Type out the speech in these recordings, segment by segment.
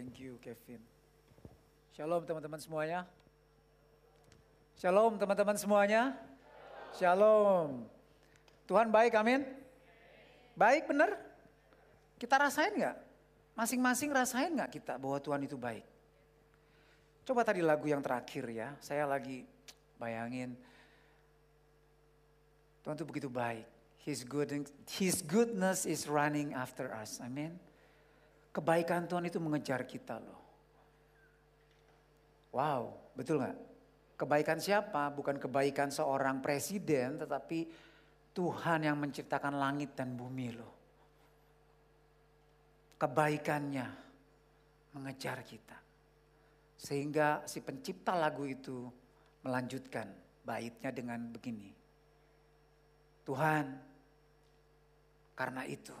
Thank you Kevin. Shalom teman-teman semuanya. Shalom teman-teman semuanya. Shalom. Tuhan baik, amin. Baik benar? Kita rasain nggak? Masing-masing rasain nggak kita bahwa Tuhan itu baik? Coba tadi lagu yang terakhir ya, saya lagi bayangin Tuhan itu begitu baik. His, good, his goodness is running after us. Amin. Kebaikan Tuhan itu mengejar kita loh. Wow, betul nggak? Kebaikan siapa? Bukan kebaikan seorang presiden, tetapi Tuhan yang menciptakan langit dan bumi loh. Kebaikannya mengejar kita. Sehingga si pencipta lagu itu melanjutkan baitnya dengan begini. Tuhan, karena itu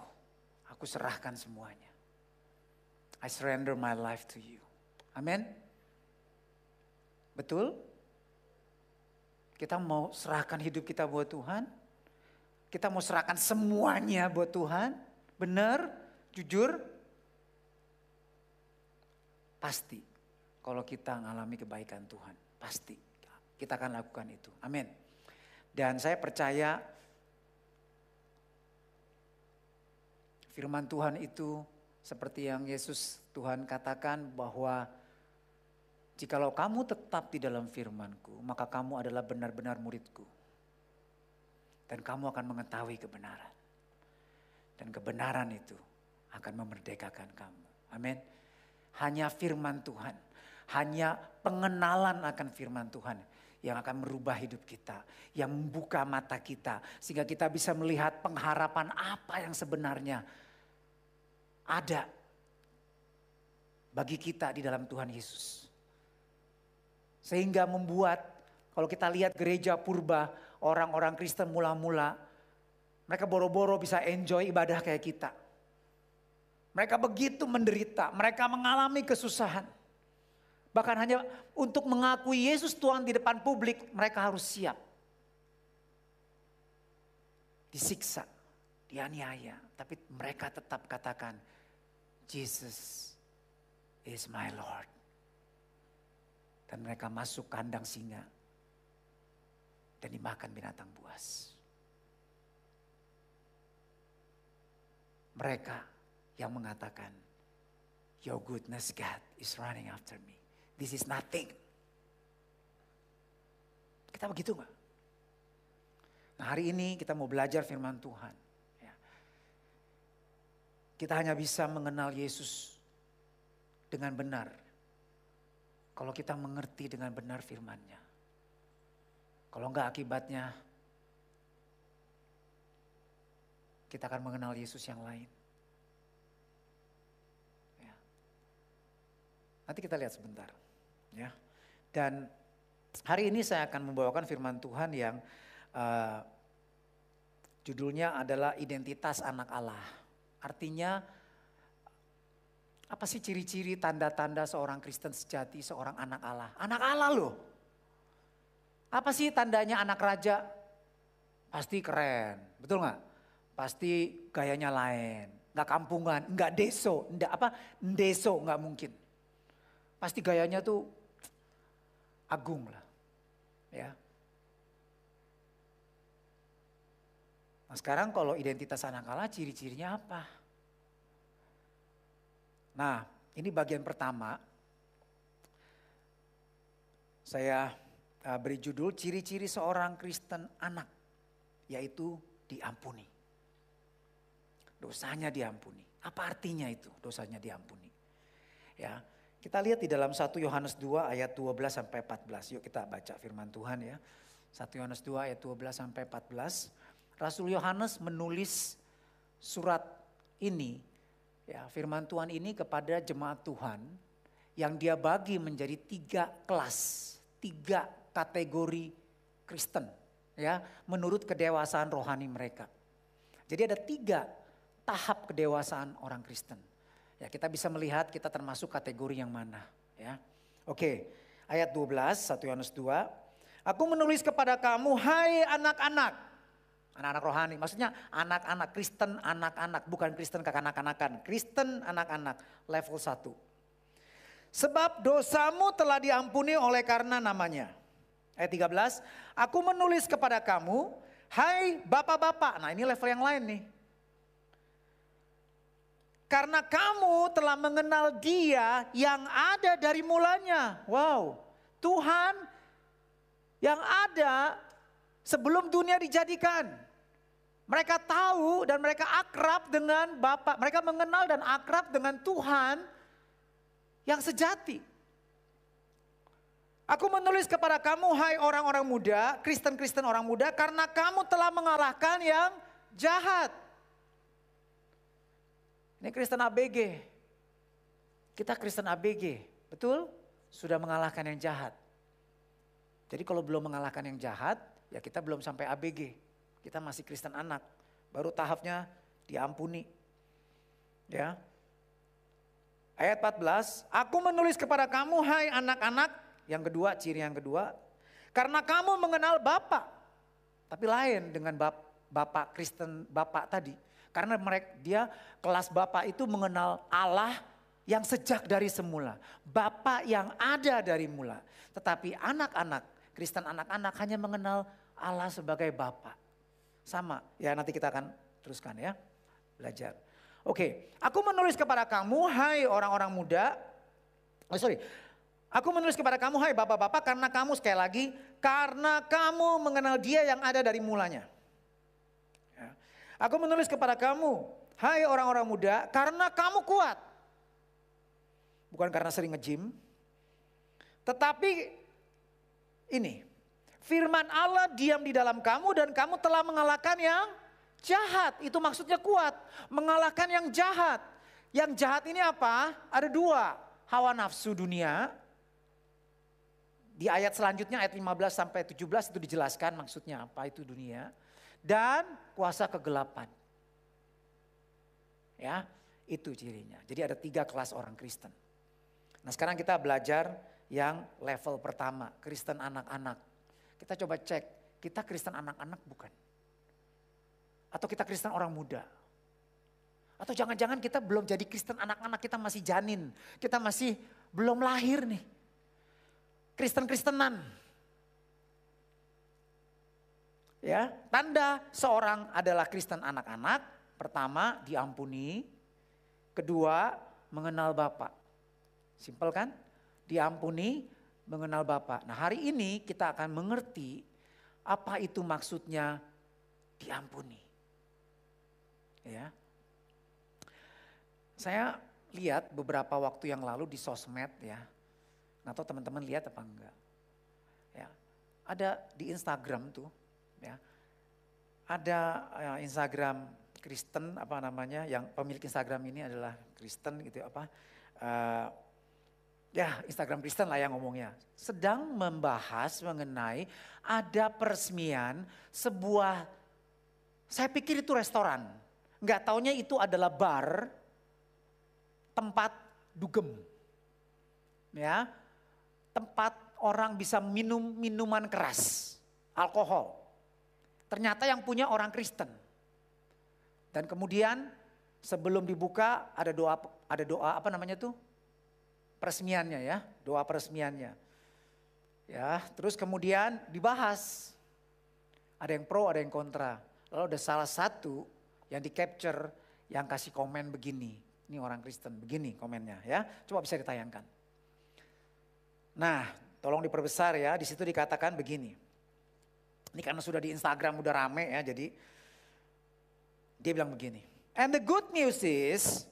aku serahkan semuanya. I surrender my life to you. Amin. Betul? Kita mau serahkan hidup kita buat Tuhan? Kita mau serahkan semuanya buat Tuhan? Benar? Jujur? Pasti. Kalau kita mengalami kebaikan Tuhan. Pasti. Kita akan lakukan itu. Amin. Dan saya percaya firman Tuhan itu seperti yang Yesus Tuhan katakan bahwa jikalau kamu tetap di dalam firmanku, maka kamu adalah benar-benar muridku. Dan kamu akan mengetahui kebenaran. Dan kebenaran itu akan memerdekakan kamu. Amin. Hanya firman Tuhan, hanya pengenalan akan firman Tuhan yang akan merubah hidup kita, yang membuka mata kita sehingga kita bisa melihat pengharapan apa yang sebenarnya ada bagi kita di dalam Tuhan Yesus. Sehingga membuat kalau kita lihat gereja purba, orang-orang Kristen mula-mula, mereka boro-boro bisa enjoy ibadah kayak kita. Mereka begitu menderita, mereka mengalami kesusahan. Bahkan hanya untuk mengakui Yesus Tuhan di depan publik, mereka harus siap. Disiksa, dianiaya, tapi mereka tetap katakan, Jesus is my Lord. Dan mereka masuk kandang singa dan dimakan binatang buas. Mereka yang mengatakan, Your goodness God is running after me. This is nothing. Kita begitu nggak? Nah hari ini kita mau belajar firman Tuhan. Kita hanya bisa mengenal Yesus dengan benar. Kalau kita mengerti dengan benar firman-Nya. Kalau enggak akibatnya kita akan mengenal Yesus yang lain. Ya. Nanti kita lihat sebentar. Ya. Dan hari ini saya akan membawakan firman Tuhan yang uh, judulnya adalah identitas anak Allah. Artinya apa sih ciri-ciri tanda-tanda seorang Kristen sejati, seorang anak Allah? Anak Allah loh. Apa sih tandanya anak raja? Pasti keren, betul nggak? Pasti gayanya lain, nggak kampungan, nggak deso, nggak apa, deso nggak mungkin. Pasti gayanya tuh agung lah, ya. Nah sekarang kalau identitas anak Allah ciri-cirinya apa? Nah ini bagian pertama. Saya uh, beri judul ciri-ciri seorang Kristen anak. Yaitu diampuni. Dosanya diampuni. Apa artinya itu dosanya diampuni? Ya, kita lihat di dalam 1 Yohanes 2 ayat 12 sampai 14. Yuk kita baca firman Tuhan ya. 1 Yohanes 2 ayat 12 sampai 14. Rasul Yohanes menulis surat ini, ya firman Tuhan ini kepada jemaat Tuhan yang dia bagi menjadi tiga kelas, tiga kategori Kristen, ya menurut kedewasaan rohani mereka. Jadi ada tiga tahap kedewasaan orang Kristen. Ya kita bisa melihat kita termasuk kategori yang mana, ya. Oke, ayat 12 1 Yohanes 2. Aku menulis kepada kamu, hai anak-anak, Anak-anak rohani, maksudnya anak-anak Kristen, anak-anak, bukan Kristen kekanak-kanakan. Kristen anak-anak level 1. Sebab dosamu telah diampuni oleh karena namanya. Ayat 13, aku menulis kepada kamu, hai bapak-bapak. Nah ini level yang lain nih. Karena kamu telah mengenal dia yang ada dari mulanya. Wow, Tuhan yang ada sebelum dunia dijadikan. Mereka tahu dan mereka akrab dengan Bapak. Mereka mengenal dan akrab dengan Tuhan yang sejati. Aku menulis kepada kamu, hai orang-orang muda, Kristen-Kristen orang muda, karena kamu telah mengalahkan yang jahat. Ini Kristen ABG. Kita Kristen ABG, betul? Sudah mengalahkan yang jahat. Jadi kalau belum mengalahkan yang jahat, ya kita belum sampai ABG. Kita masih Kristen anak. Baru tahapnya diampuni. Ya. Ayat 14, aku menulis kepada kamu hai anak-anak, yang kedua ciri yang kedua, karena kamu mengenal Bapak. Tapi lain dengan Bapak Kristen Bapak tadi. Karena mereka dia kelas Bapak itu mengenal Allah yang sejak dari semula. Bapak yang ada dari mula. Tetapi anak-anak, Kristen anak-anak hanya mengenal Allah sebagai Bapak. Sama, ya nanti kita akan teruskan ya, belajar. Oke, aku menulis kepada kamu, hai orang-orang muda, oh sorry, aku menulis kepada kamu, hai bapak-bapak, karena kamu sekali lagi, karena kamu mengenal dia yang ada dari mulanya. Aku menulis kepada kamu, hai orang-orang muda, karena kamu kuat. Bukan karena sering ngejim. Tetapi ini, firman Allah diam di dalam kamu dan kamu telah mengalahkan yang jahat. Itu maksudnya kuat, mengalahkan yang jahat. Yang jahat ini apa? Ada dua, hawa nafsu dunia. Di ayat selanjutnya ayat 15 sampai 17 itu dijelaskan maksudnya apa itu dunia dan kuasa kegelapan. Ya, itu cirinya. Jadi ada tiga kelas orang Kristen. Nah sekarang kita belajar yang level pertama, Kristen anak-anak. Kita coba cek, kita Kristen anak-anak bukan? Atau kita Kristen orang muda? Atau jangan-jangan kita belum jadi Kristen anak-anak, kita masih janin. Kita masih belum lahir nih. Kristen-Kristenan. Ya, tanda seorang adalah Kristen anak-anak, pertama diampuni, kedua mengenal Bapak. Simpel kan? Diampuni, mengenal Bapak. Nah, hari ini kita akan mengerti apa itu maksudnya diampuni. Ya. Saya lihat beberapa waktu yang lalu di sosmed ya. Nggak tahu teman-teman lihat apa enggak. Ya. Ada di Instagram tuh ya. Ada ya, Instagram Kristen apa namanya yang pemilik Instagram ini adalah Kristen gitu apa uh, ya Instagram Kristen lah yang ngomongnya sedang membahas mengenai ada peresmian sebuah saya pikir itu restoran nggak taunya itu adalah bar tempat dugem ya tempat orang bisa minum minuman keras alkohol Ternyata yang punya orang Kristen. Dan kemudian sebelum dibuka ada doa ada doa apa namanya tuh? Peresmiannya ya, doa peresmiannya. Ya, terus kemudian dibahas. Ada yang pro, ada yang kontra. Lalu ada salah satu yang di capture yang kasih komen begini. Ini orang Kristen, begini komennya ya. Coba bisa ditayangkan. Nah, tolong diperbesar ya. Di situ dikatakan begini. Ini karena sudah di Instagram udah rame ya, jadi dia bilang begini. And the good news is,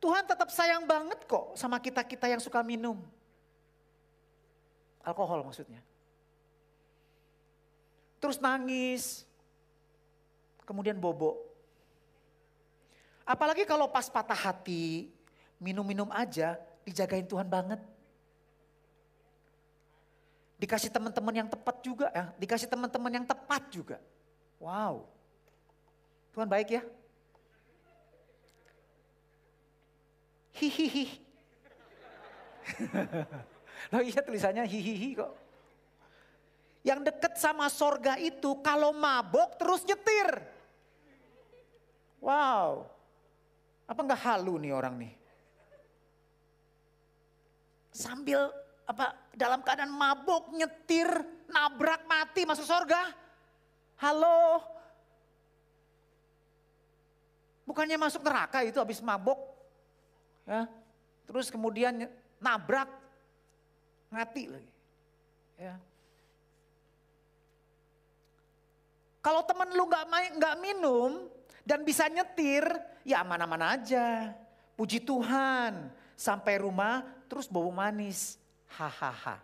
Tuhan tetap sayang banget kok sama kita-kita yang suka minum. Alkohol maksudnya. Terus nangis, kemudian bobo. Apalagi kalau pas patah hati, minum-minum aja, dijagain Tuhan banget. Dikasih teman-teman yang tepat juga ya. Dikasih teman-teman yang tepat juga. Wow. Tuhan baik ya. Hihihi. Loh iya tulisannya hihihi kok. Yang deket sama sorga itu kalau mabok terus nyetir. Wow. Apa enggak halu nih orang nih? sambil apa dalam keadaan mabuk, nyetir, nabrak mati masuk surga. Halo. Bukannya masuk neraka itu habis mabuk. Ya. Terus kemudian nabrak mati lagi. Ya. Kalau temen lu nggak nggak minum dan bisa nyetir, ya aman-aman aja. Puji Tuhan, sampai rumah terus bau manis. Hahaha.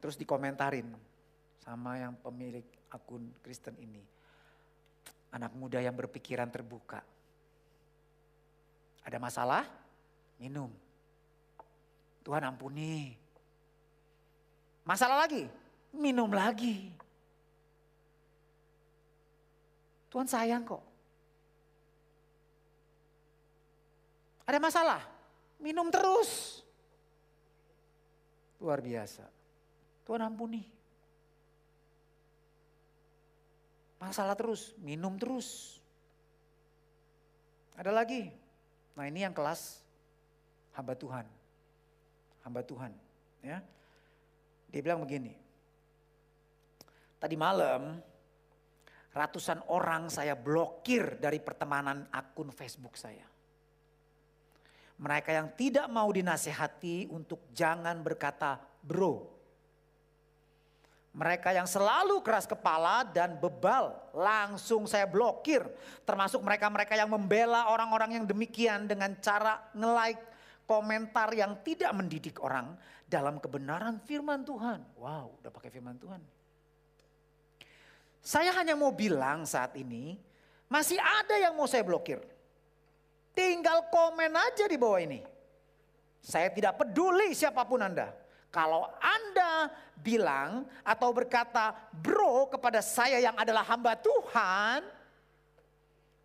Terus dikomentarin sama yang pemilik akun Kristen ini. Anak muda yang berpikiran terbuka. Ada masalah? Minum. Tuhan ampuni. Masalah lagi? Minum lagi. Tuhan sayang kok. Ada masalah? Minum terus. Luar biasa. Tuhan ampuni. Masalah terus, minum terus. Ada lagi. Nah ini yang kelas hamba Tuhan. Hamba Tuhan. Ya. Dia bilang begini. Tadi malam ratusan orang saya blokir dari pertemanan akun Facebook saya. Mereka yang tidak mau dinasehati untuk jangan berkata bro. Mereka yang selalu keras kepala dan bebal langsung saya blokir. Termasuk mereka-mereka yang membela orang-orang yang demikian dengan cara nge-like komentar yang tidak mendidik orang dalam kebenaran firman Tuhan. Wow, udah pakai firman Tuhan. Saya hanya mau bilang saat ini, masih ada yang mau saya blokir. Tinggal komen aja di bawah ini. Saya tidak peduli siapa pun Anda. Kalau Anda bilang atau berkata bro kepada saya yang adalah hamba Tuhan.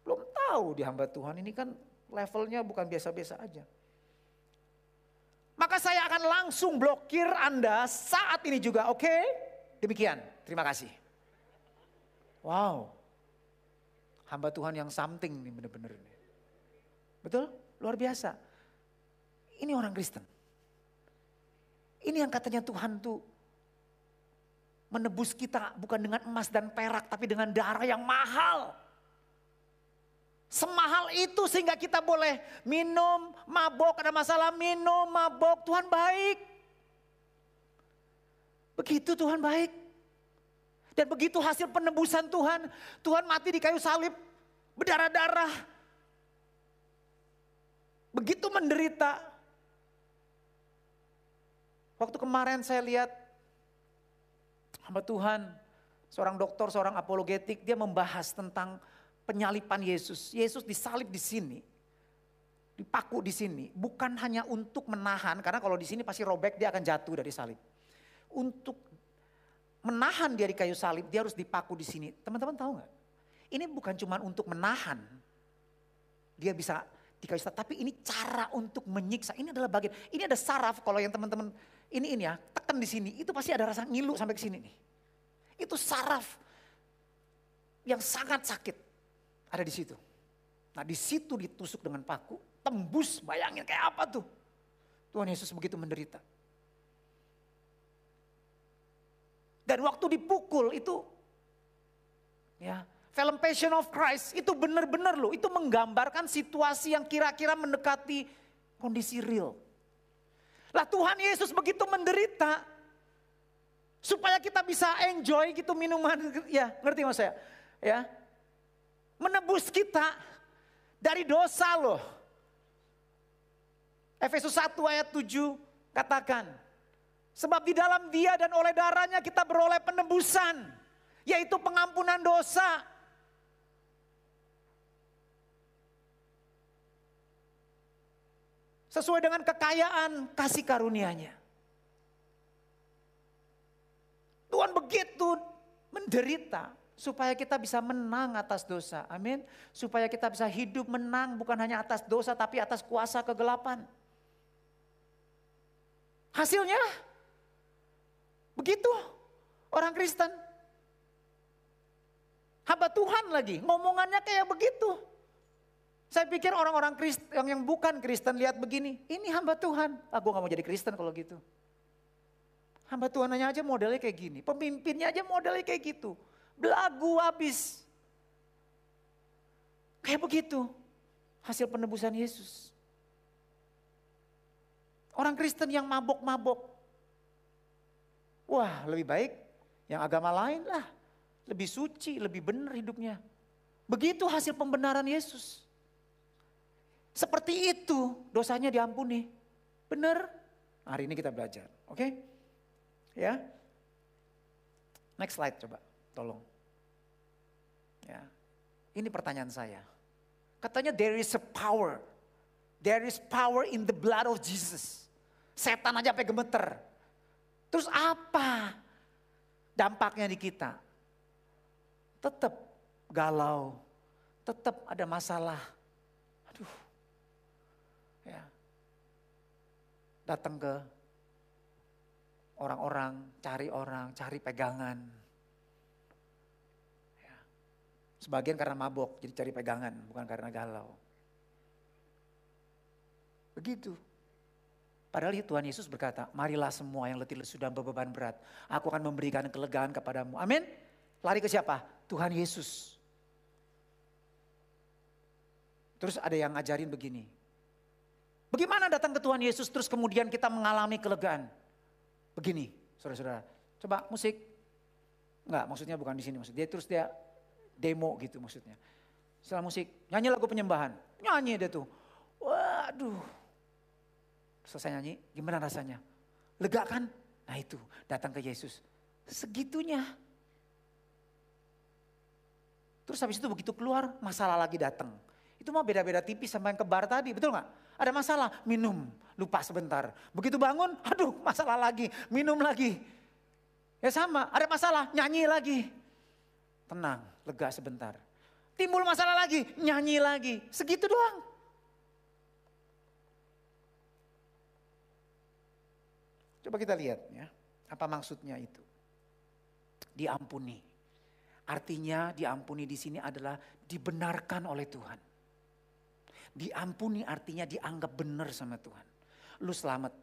Belum tahu di hamba Tuhan ini kan levelnya bukan biasa-biasa aja. Maka saya akan langsung blokir Anda saat ini juga, oke? Okay? Demikian, terima kasih. Wow. Hamba Tuhan yang something nih bener-bener. Betul? Luar biasa. Ini orang Kristen. Ini yang katanya Tuhan tuh menebus kita bukan dengan emas dan perak tapi dengan darah yang mahal. Semahal itu sehingga kita boleh minum, mabok, ada masalah minum, mabok, Tuhan baik. Begitu Tuhan baik. Dan begitu hasil penebusan Tuhan, Tuhan mati di kayu salib, berdarah-darah. Begitu menderita. Waktu kemarin saya lihat hamba Tuhan, seorang dokter, seorang apologetik, dia membahas tentang penyalipan Yesus. Yesus disalib di sini, dipaku di sini, bukan hanya untuk menahan, karena kalau di sini pasti robek dia akan jatuh dari salib. Untuk menahan dia di kayu salib, dia harus dipaku di sini. Teman-teman tahu nggak? Ini bukan cuma untuk menahan. Dia bisa di kayu salib, tapi ini cara untuk menyiksa. Ini adalah bagian. Ini ada saraf kalau yang teman-teman ini ini ya, tekan di sini, itu pasti ada rasa ngilu sampai ke sini nih. Itu saraf yang sangat sakit ada di situ. Nah di situ ditusuk dengan paku, tembus, bayangin kayak apa tuh. Tuhan Yesus begitu menderita. Dan waktu dipukul itu ya film Passion of Christ itu benar-benar loh, itu menggambarkan situasi yang kira-kira mendekati kondisi real. Lah Tuhan Yesus begitu menderita supaya kita bisa enjoy gitu minuman ya, ngerti mas saya? Ya. Menebus kita dari dosa loh. Efesus 1 ayat 7 katakan, Sebab di dalam dia dan oleh darahnya kita beroleh penebusan. Yaitu pengampunan dosa. Sesuai dengan kekayaan kasih karunia-Nya. Tuhan begitu menderita supaya kita bisa menang atas dosa. Amin. Supaya kita bisa hidup menang bukan hanya atas dosa tapi atas kuasa kegelapan. Hasilnya Begitu orang Kristen. Hamba Tuhan lagi, ngomongannya kayak begitu. Saya pikir orang-orang Kristen yang, bukan Kristen lihat begini, ini hamba Tuhan. Aku ah, gak mau jadi Kristen kalau gitu. Hamba Tuhan aja modelnya kayak gini, pemimpinnya aja modelnya kayak gitu. Belagu habis. Kayak begitu hasil penebusan Yesus. Orang Kristen yang mabok-mabok. Wah lebih baik yang agama lain lah. Lebih suci, lebih benar hidupnya. Begitu hasil pembenaran Yesus. Seperti itu dosanya diampuni. Benar? Hari ini kita belajar. Oke? Okay? Ya. Next slide coba, tolong. Ya. Ini pertanyaan saya. Katanya there is a power. There is power in the blood of Jesus. Setan aja sampai gemeter. Terus apa dampaknya di kita? Tetap galau, tetap ada masalah. Aduh. Ya. Datang ke orang-orang, cari orang, cari pegangan. Ya. Sebagian karena mabok, jadi cari pegangan, bukan karena galau. Begitu. Padahal Tuhan Yesus berkata, marilah semua yang letih lesu dan beban berat. Aku akan memberikan kelegaan kepadamu. Amin. Lari ke siapa? Tuhan Yesus. Terus ada yang ngajarin begini. Bagaimana datang ke Tuhan Yesus terus kemudian kita mengalami kelegaan? begini, saudara-saudara. Coba musik. Enggak, maksudnya bukan di sini maksud dia terus dia demo gitu maksudnya. Setelah musik, nyanyi lagu penyembahan. Nyanyi dia tuh. Waduh. Selesai nyanyi, gimana rasanya? Lega kan? Nah itu, datang ke Yesus. Segitunya. Terus habis itu begitu keluar, masalah lagi datang. Itu mah beda-beda tipis sama yang ke bar tadi, betul nggak? Ada masalah, minum, lupa sebentar. Begitu bangun, aduh masalah lagi, minum lagi. Ya sama, ada masalah, nyanyi lagi. Tenang, lega sebentar. Timbul masalah lagi, nyanyi lagi. Segitu doang. Coba kita lihat ya, apa maksudnya itu. Diampuni. Artinya diampuni di sini adalah dibenarkan oleh Tuhan. Diampuni artinya dianggap benar sama Tuhan. Lu selamat.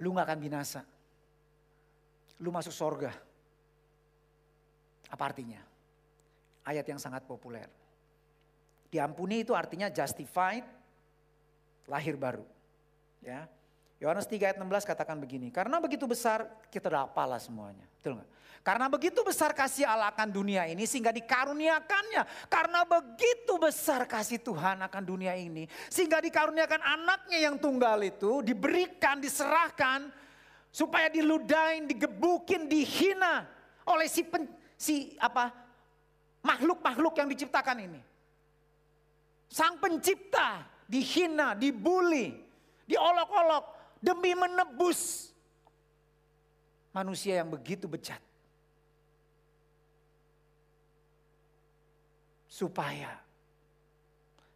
Lu gak akan binasa. Lu masuk sorga. Apa artinya? Ayat yang sangat populer. Diampuni itu artinya justified, lahir baru. Ya. Yohanes 3 ayat 16 katakan begini, karena begitu besar kita udah semuanya. Betul gak? Karena begitu besar kasih Allah akan dunia ini sehingga dikaruniakannya. Karena begitu besar kasih Tuhan akan dunia ini. Sehingga dikaruniakan anaknya yang tunggal itu diberikan, diserahkan. Supaya diludain, digebukin, dihina oleh si, pen, si apa makhluk-makhluk yang diciptakan ini. Sang pencipta dihina, dibully, diolok-olok demi menebus manusia yang begitu bejat. supaya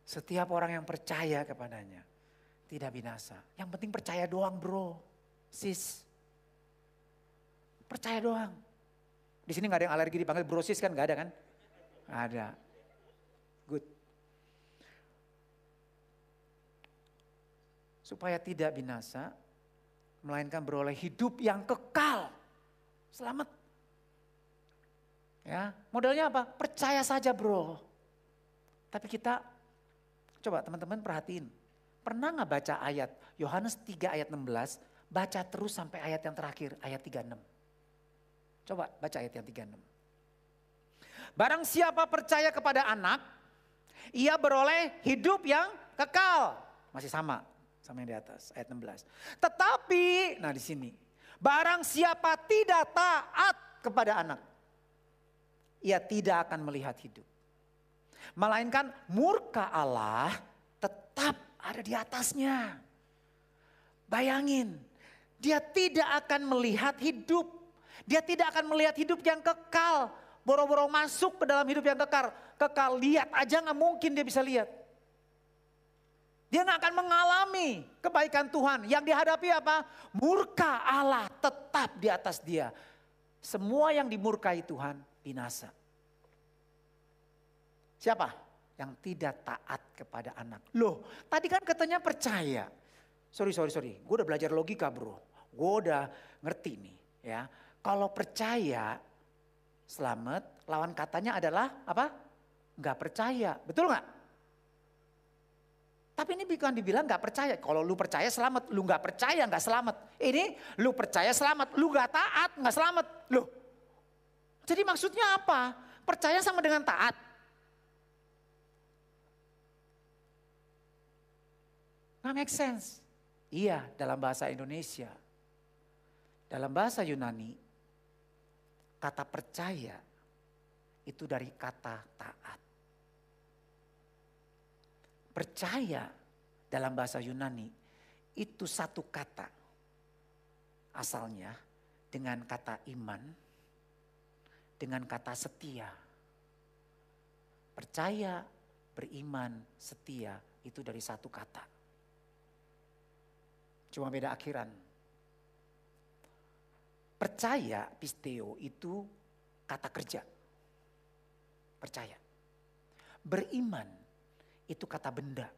setiap orang yang percaya kepadanya tidak binasa. Yang penting percaya doang bro, sis. Percaya doang. Di sini nggak ada yang alergi dipanggil bro sis kan nggak ada kan? Ada. Good. Supaya tidak binasa, melainkan beroleh hidup yang kekal. Selamat. Ya, modalnya apa? Percaya saja bro. Tapi kita, coba teman-teman perhatiin. Pernah nggak baca ayat Yohanes 3 ayat 16, baca terus sampai ayat yang terakhir, ayat 36. Coba baca ayat yang 36. Barang siapa percaya kepada anak, ia beroleh hidup yang kekal. Masih sama, sama yang di atas, ayat 16. Tetapi, nah di sini, barang siapa tidak taat kepada anak, ia tidak akan melihat hidup. Melainkan murka Allah tetap ada di atasnya. Bayangin, dia tidak akan melihat hidup. Dia tidak akan melihat hidup yang kekal. Boro-boro masuk ke dalam hidup yang kekal. Kekal lihat aja nggak mungkin dia bisa lihat. Dia akan mengalami kebaikan Tuhan. Yang dihadapi apa? Murka Allah tetap di atas dia. Semua yang dimurkai Tuhan binasa. Siapa? Yang tidak taat kepada anak. Loh, tadi kan katanya percaya. Sorry, sorry, sorry. Gue udah belajar logika bro. Gue udah ngerti nih ya. Kalau percaya selamat, lawan katanya adalah apa? Gak percaya. Betul gak? Tapi ini bukan dibilang gak percaya. Kalau lu percaya selamat, lu gak percaya gak selamat. Ini lu percaya selamat, lu gak taat gak selamat. Loh, jadi maksudnya apa? Percaya sama dengan taat. Nggak make sense. Iya dalam bahasa Indonesia. Dalam bahasa Yunani, kata percaya itu dari kata taat. Percaya dalam bahasa Yunani itu satu kata. Asalnya dengan kata iman, dengan kata setia. Percaya, beriman, setia itu dari satu kata. Cuma beda akhiran. Percaya, pisteo itu kata kerja. Percaya. Beriman itu kata benda,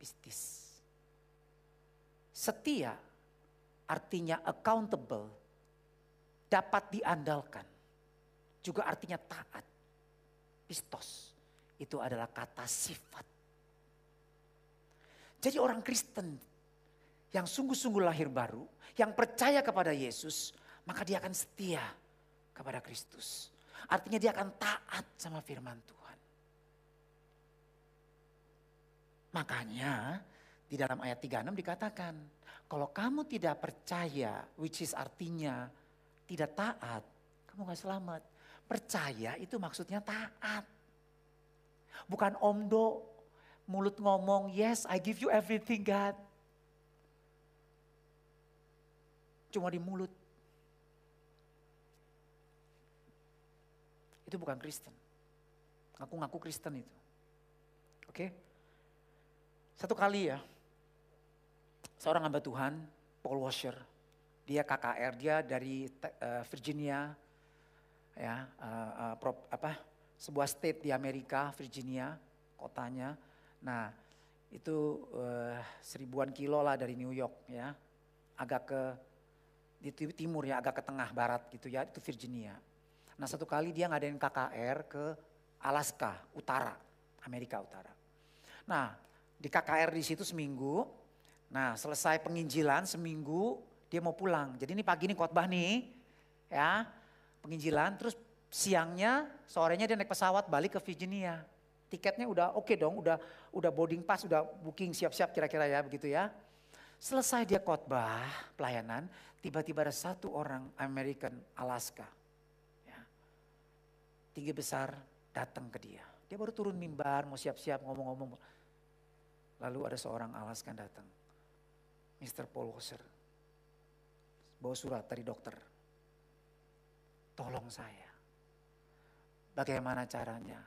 pistis. Setia artinya accountable, dapat diandalkan. Juga artinya taat. Pistos itu adalah kata sifat. Jadi orang Kristen yang sungguh-sungguh lahir baru, yang percaya kepada Yesus, maka dia akan setia kepada Kristus. Artinya dia akan taat sama firman Tuhan. Makanya di dalam ayat 36 dikatakan, kalau kamu tidak percaya, which is artinya tidak taat, kamu gak selamat. Percaya itu maksudnya taat. Bukan omdo, mulut ngomong, yes I give you everything God. Cuma di mulut. Itu bukan Kristen. Ngaku-ngaku Kristen itu. Oke? Satu kali ya, seorang hamba Tuhan, Paul Washer, dia KKR, dia dari uh, Virginia, ya uh, uh, prop, apa sebuah state di Amerika Virginia kotanya. Nah itu uh, seribuan kilo lah dari New York ya. Agak ke di timur ya agak ke tengah barat gitu ya itu Virginia. Nah satu kali dia ngadain KKR ke Alaska Utara Amerika Utara. Nah di KKR di situ seminggu nah selesai penginjilan seminggu dia mau pulang jadi ini pagi ini khotbah nih ya penginjilan, terus siangnya, sorenya dia naik pesawat balik ke Virginia. Tiketnya udah oke okay dong, udah udah boarding pass, udah booking siap-siap kira-kira ya begitu ya. Selesai dia khotbah pelayanan, tiba-tiba ada satu orang American Alaska. Ya. Tinggi besar datang ke dia. Dia baru turun mimbar, mau siap-siap ngomong-ngomong. Lalu ada seorang Alaskan datang. Mr. Paul Wasser. Bawa surat dari dokter tolong saya. Bagaimana caranya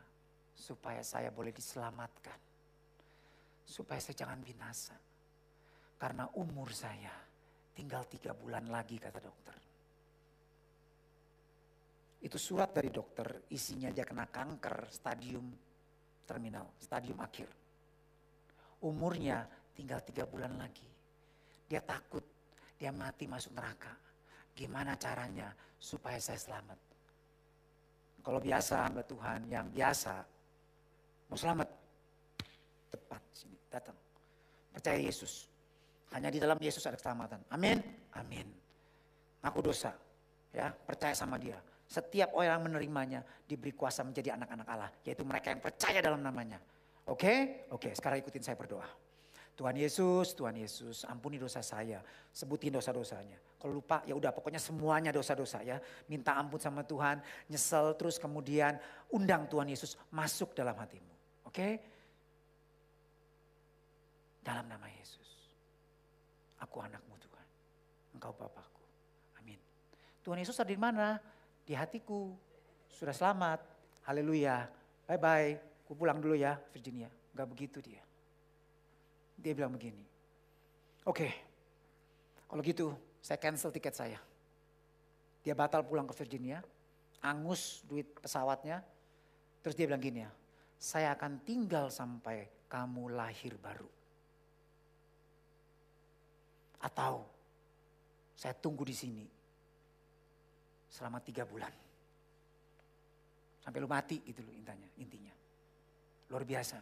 supaya saya boleh diselamatkan? Supaya saya jangan binasa. Karena umur saya tinggal tiga bulan lagi kata dokter. Itu surat dari dokter isinya dia kena kanker stadium terminal, stadium akhir. Umurnya tinggal tiga bulan lagi. Dia takut dia mati masuk neraka. Gimana caranya supaya saya selamat. Kalau biasa hamba Tuhan yang biasa mau selamat tepat sini datang. Percaya Yesus. Hanya di dalam Yesus ada keselamatan. Amin. Amin. Aku dosa. Ya, percaya sama dia. Setiap orang menerimanya diberi kuasa menjadi anak-anak Allah, yaitu mereka yang percaya dalam namanya. Oke? Oke, sekarang ikutin saya berdoa. Tuhan Yesus, Tuhan Yesus, ampuni dosa saya. Sebutin dosa-dosanya. Kalau lupa ya udah pokoknya semuanya dosa-dosa ya. Minta ampun sama Tuhan, nyesel terus kemudian undang Tuhan Yesus masuk dalam hatimu. Oke? Dalam nama Yesus. Aku anakmu Tuhan. Engkau Bapakku. Amin. Tuhan Yesus ada di mana? Di hatiku. Sudah selamat. Haleluya. Bye-bye. Aku pulang dulu ya Virginia. Enggak begitu dia. Dia bilang begini, oke okay, kalau gitu saya cancel tiket saya. Dia batal pulang ke Virginia, angus duit pesawatnya. Terus dia bilang gini ya, saya akan tinggal sampai kamu lahir baru. Atau saya tunggu di sini selama tiga bulan. Sampai lu mati gitu loh intinya. intinya. Luar biasa.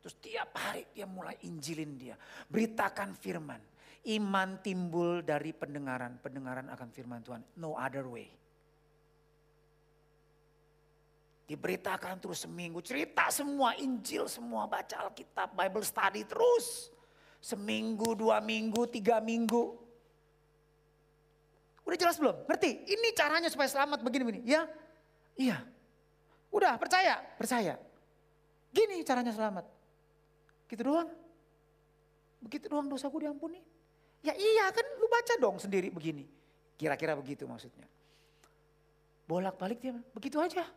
Terus tiap hari dia mulai injilin dia. Beritakan firman. Iman timbul dari pendengaran. Pendengaran akan firman Tuhan. No other way. Diberitakan terus seminggu, cerita semua Injil, semua baca Alkitab, Bible study terus. Seminggu, dua minggu, tiga minggu. Udah jelas belum? Ngerti? Ini caranya supaya selamat begini-begini. Ya? Iya. Udah percaya? Percaya. Gini caranya selamat. Gitu doang. Begitu doang dosaku diampuni. Ya iya kan lu baca dong sendiri begini. Kira-kira begitu maksudnya. Bolak-balik dia, begitu aja.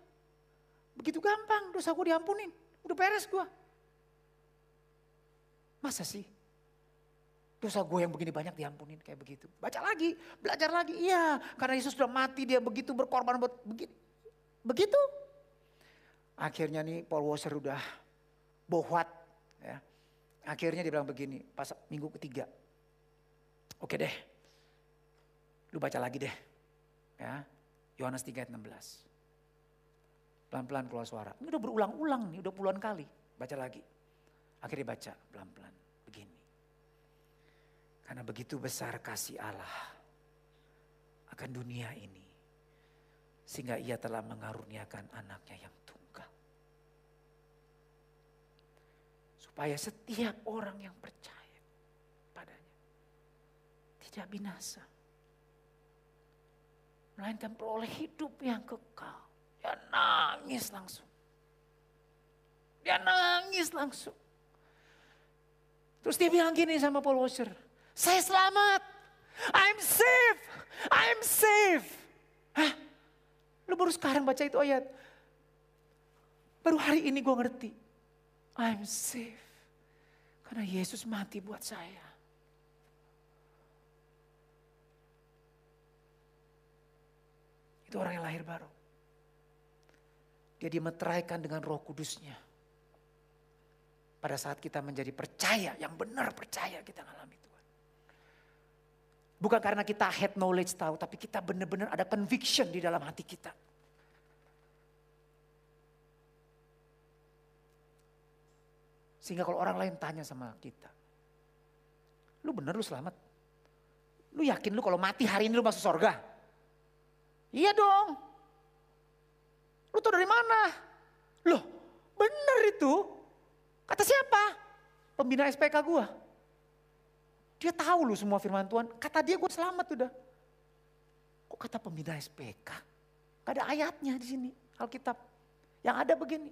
Begitu gampang dosa gue diampunin. Udah beres gue. Masa sih? Dosa gue yang begini banyak diampunin kayak begitu. Baca lagi, belajar lagi. Iya, karena Yesus sudah mati dia begitu berkorban buat begitu. Begitu. Akhirnya nih Paul Washer udah bohwat. Ya. Akhirnya dia bilang begini pas minggu ketiga. Oke deh, lu baca lagi deh. Ya, Yohanes 3 ayat 16. Pelan-pelan keluar suara. Ini udah berulang-ulang nih, udah puluhan kali. Baca lagi. Akhirnya baca pelan-pelan. Begini. Karena begitu besar kasih Allah akan dunia ini. Sehingga ia telah mengaruniakan anaknya yang tunggal. Supaya setiap orang yang percaya padanya. Tidak binasa. Melainkan peroleh hidup yang kekal. Dia nangis langsung. Dia nangis langsung. Terus dia bilang gini sama Paul Washer. Saya selamat. I'm safe. I'm safe. Hah? Lu baru sekarang baca itu ayat. Baru hari ini gue ngerti. I'm safe. Karena Yesus mati buat saya. Itu orang yang lahir baru. Dia dimeteraikan dengan roh kudusnya. Pada saat kita menjadi percaya, yang benar percaya kita ngalami Tuhan. Bukan karena kita head knowledge tahu, tapi kita benar-benar ada conviction di dalam hati kita. Sehingga kalau orang lain tanya sama kita, lu bener lu selamat? Lu yakin lu kalau mati hari ini lu masuk surga? Iya dong. Lu tau dari mana? Loh bener itu. Kata siapa? Pembina SPK gua. Dia tahu lu semua firman Tuhan. Kata dia gue selamat udah. Kok kata pembina SPK? Gak ada ayatnya di sini Alkitab. Yang ada begini.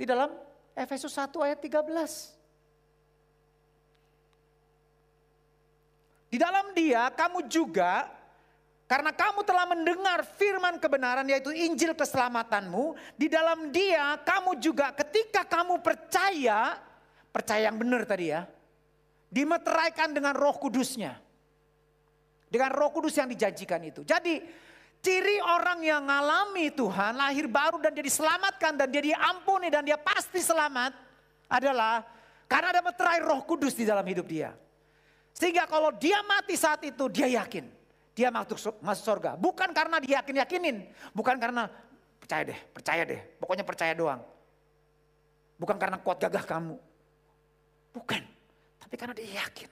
Di dalam Efesus 1 ayat 13. Di dalam dia kamu juga karena kamu telah mendengar firman kebenaran yaitu Injil keselamatanmu. Di dalam dia kamu juga ketika kamu percaya. Percaya yang benar tadi ya. Dimeteraikan dengan roh kudusnya. Dengan roh kudus yang dijanjikan itu. Jadi ciri orang yang mengalami Tuhan lahir baru dan dia diselamatkan dan dia diampuni dan dia pasti selamat adalah karena ada meterai roh kudus di dalam hidup dia. Sehingga kalau dia mati saat itu dia yakin dia masuk masuk surga. Bukan karena dia yakin yakinin, bukan karena percaya deh, percaya deh, pokoknya percaya doang. Bukan karena kuat gagah kamu. Bukan, tapi karena dia yakin.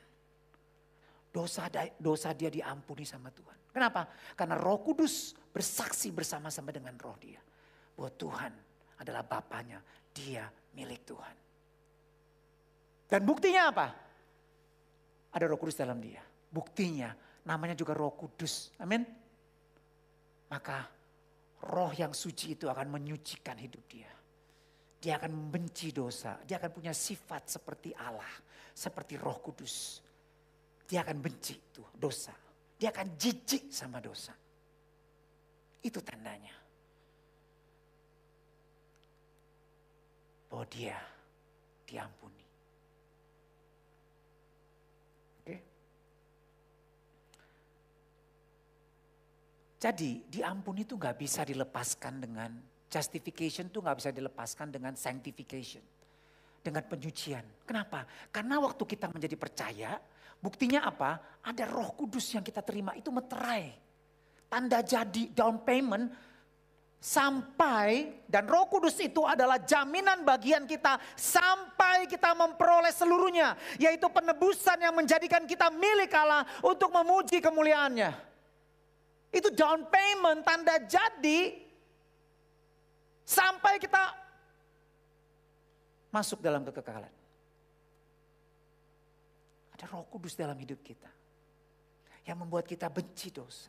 Dosa dosa dia diampuni sama Tuhan. Kenapa? Karena Roh Kudus bersaksi bersama-sama dengan roh dia. Bahwa Tuhan adalah Bapaknya, dia milik Tuhan. Dan buktinya apa? Ada Roh Kudus dalam dia. Buktinya namanya juga roh kudus. Amin. Maka roh yang suci itu akan menyucikan hidup dia. Dia akan membenci dosa. Dia akan punya sifat seperti Allah. Seperti roh kudus. Dia akan benci itu dosa. Dia akan jijik sama dosa. Itu tandanya. Bahwa dia diampuni. Jadi diampuni itu gak bisa dilepaskan dengan Justification tuh nggak bisa dilepaskan dengan sanctification. Dengan penyucian. Kenapa? Karena waktu kita menjadi percaya, buktinya apa? Ada roh kudus yang kita terima, itu meterai. Tanda jadi down payment sampai dan Roh Kudus itu adalah jaminan bagian kita sampai kita memperoleh seluruhnya, yaitu penebusan yang menjadikan kita milik Allah untuk memuji kemuliaannya. Itu down payment, tanda jadi sampai kita masuk dalam kekekalan. Ada Roh Kudus dalam hidup kita yang membuat kita benci dosa.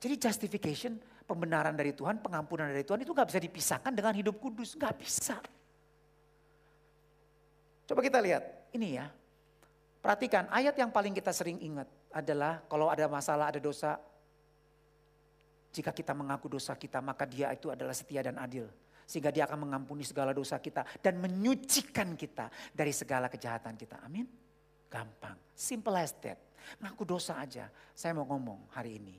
Jadi justification pembenaran dari Tuhan, pengampunan dari Tuhan itu gak bisa dipisahkan dengan hidup kudus. Gak bisa. Coba kita lihat, ini ya. Perhatikan, ayat yang paling kita sering ingat adalah kalau ada masalah, ada dosa. Jika kita mengaku dosa kita, maka dia itu adalah setia dan adil. Sehingga dia akan mengampuni segala dosa kita dan menyucikan kita dari segala kejahatan kita. Amin. Gampang, simple as that. Ngaku dosa aja. Saya mau ngomong hari ini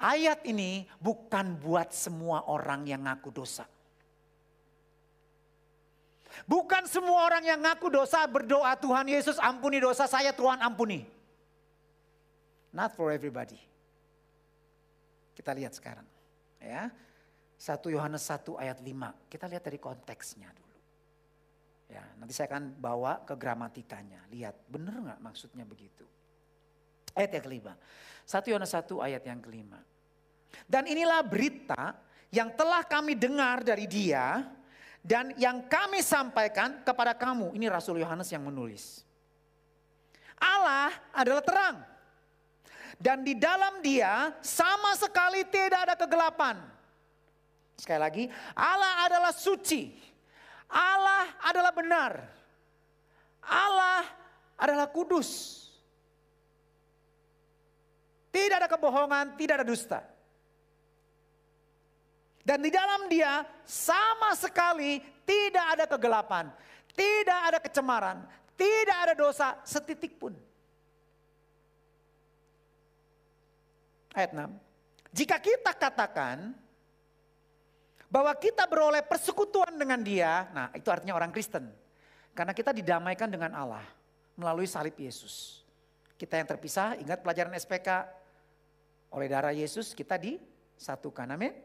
Ayat ini bukan buat semua orang yang ngaku dosa. Bukan semua orang yang ngaku dosa berdoa Tuhan Yesus ampuni dosa saya Tuhan ampuni. Not for everybody. Kita lihat sekarang. Ya. 1 Yohanes 1 ayat 5. Kita lihat dari konteksnya dulu. Ya, nanti saya akan bawa ke gramatikanya. Lihat, benar nggak maksudnya begitu? Ayat yang kelima. 1 Yohanes 1 ayat yang kelima. Dan inilah berita yang telah kami dengar dari dia dan yang kami sampaikan kepada kamu. Ini Rasul Yohanes yang menulis. Allah adalah terang. Dan di dalam dia sama sekali tidak ada kegelapan. Sekali lagi, Allah adalah suci. Allah adalah benar. Allah adalah kudus. Tidak ada kebohongan, tidak ada dusta. Dan di dalam dia sama sekali tidak ada kegelapan, tidak ada kecemaran, tidak ada dosa setitik pun. Ayat 6. Jika kita katakan bahwa kita beroleh persekutuan dengan dia, nah itu artinya orang Kristen. Karena kita didamaikan dengan Allah melalui salib Yesus. Kita yang terpisah, ingat pelajaran SPK, oleh darah Yesus kita disatukan. Amin.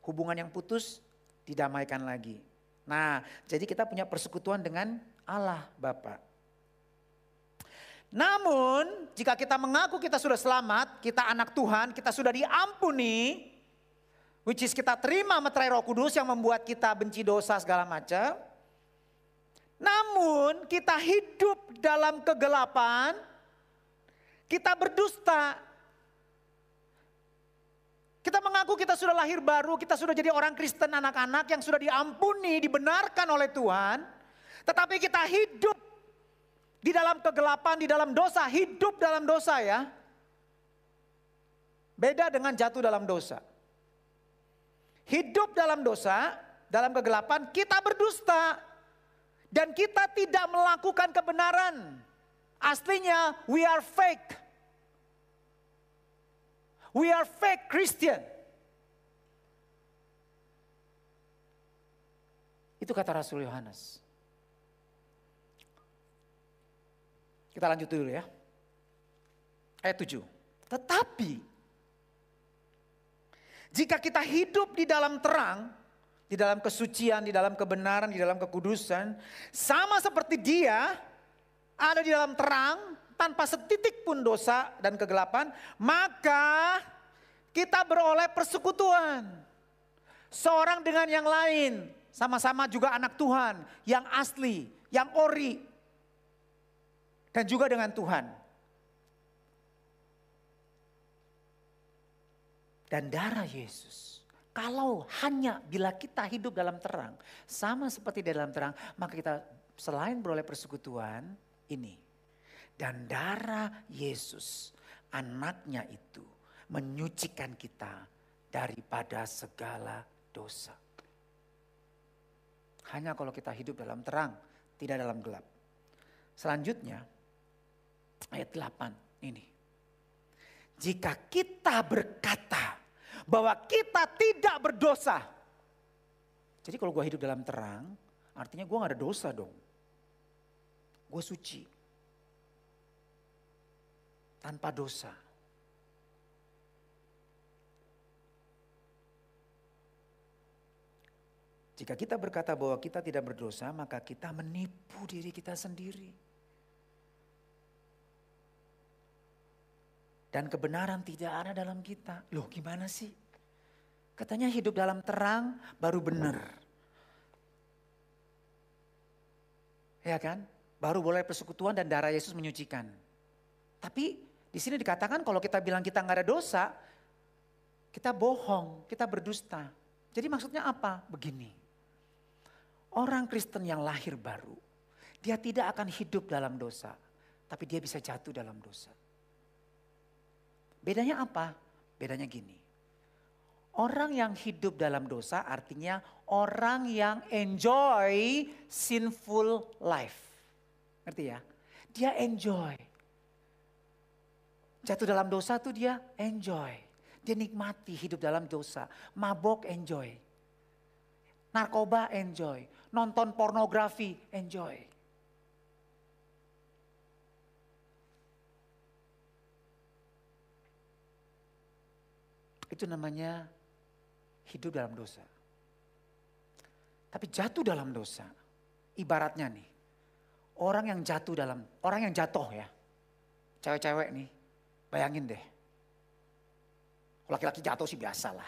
Hubungan yang putus didamaikan lagi. Nah, jadi kita punya persekutuan dengan Allah Bapa. Namun, jika kita mengaku kita sudah selamat, kita anak Tuhan, kita sudah diampuni, which is kita terima meterai Roh Kudus yang membuat kita benci dosa segala macam. Namun, kita hidup dalam kegelapan, kita berdusta, kita mengaku kita sudah lahir baru, kita sudah jadi orang Kristen anak-anak yang sudah diampuni, dibenarkan oleh Tuhan. Tetapi kita hidup di dalam kegelapan, di dalam dosa, hidup dalam dosa ya. Beda dengan jatuh dalam dosa. Hidup dalam dosa, dalam kegelapan, kita berdusta. Dan kita tidak melakukan kebenaran. Aslinya we are fake. We are fake Christian. Itu kata Rasul Yohanes. Kita lanjut dulu ya. Ayat 7. Tetapi jika kita hidup di dalam terang, di dalam kesucian, di dalam kebenaran, di dalam kekudusan, sama seperti Dia ada di dalam terang, tanpa setitik pun dosa dan kegelapan, maka kita beroleh persekutuan. Seorang dengan yang lain, sama-sama juga anak Tuhan, yang asli, yang ori, dan juga dengan Tuhan. Dan darah Yesus, kalau hanya bila kita hidup dalam terang, sama seperti di dalam terang, maka kita selain beroleh persekutuan, ini dan darah Yesus, anaknya itu menyucikan kita daripada segala dosa. Hanya kalau kita hidup dalam terang, tidak dalam gelap. Selanjutnya, ayat 8 ini. Jika kita berkata bahwa kita tidak berdosa. Jadi kalau gue hidup dalam terang, artinya gue gak ada dosa dong. Gue suci. Tanpa dosa. Jika kita berkata bahwa kita tidak berdosa, maka kita menipu diri kita sendiri. Dan kebenaran tidak ada dalam kita. Loh gimana sih? Katanya hidup dalam terang baru benar. Ya kan? Baru boleh persekutuan dan darah Yesus menyucikan. Tapi di sini dikatakan kalau kita bilang kita nggak ada dosa, kita bohong, kita berdusta. Jadi maksudnya apa? Begini. Orang Kristen yang lahir baru, dia tidak akan hidup dalam dosa, tapi dia bisa jatuh dalam dosa. Bedanya apa? Bedanya gini. Orang yang hidup dalam dosa artinya orang yang enjoy sinful life. Ngerti ya? Dia enjoy. Jatuh dalam dosa tuh dia enjoy. Dia nikmati hidup dalam dosa. Mabok enjoy. Narkoba enjoy nonton pornografi, enjoy. Itu namanya hidup dalam dosa. Tapi jatuh dalam dosa, ibaratnya nih, orang yang jatuh dalam, orang yang jatuh ya, cewek-cewek nih, bayangin deh. Laki-laki jatuh sih biasa lah,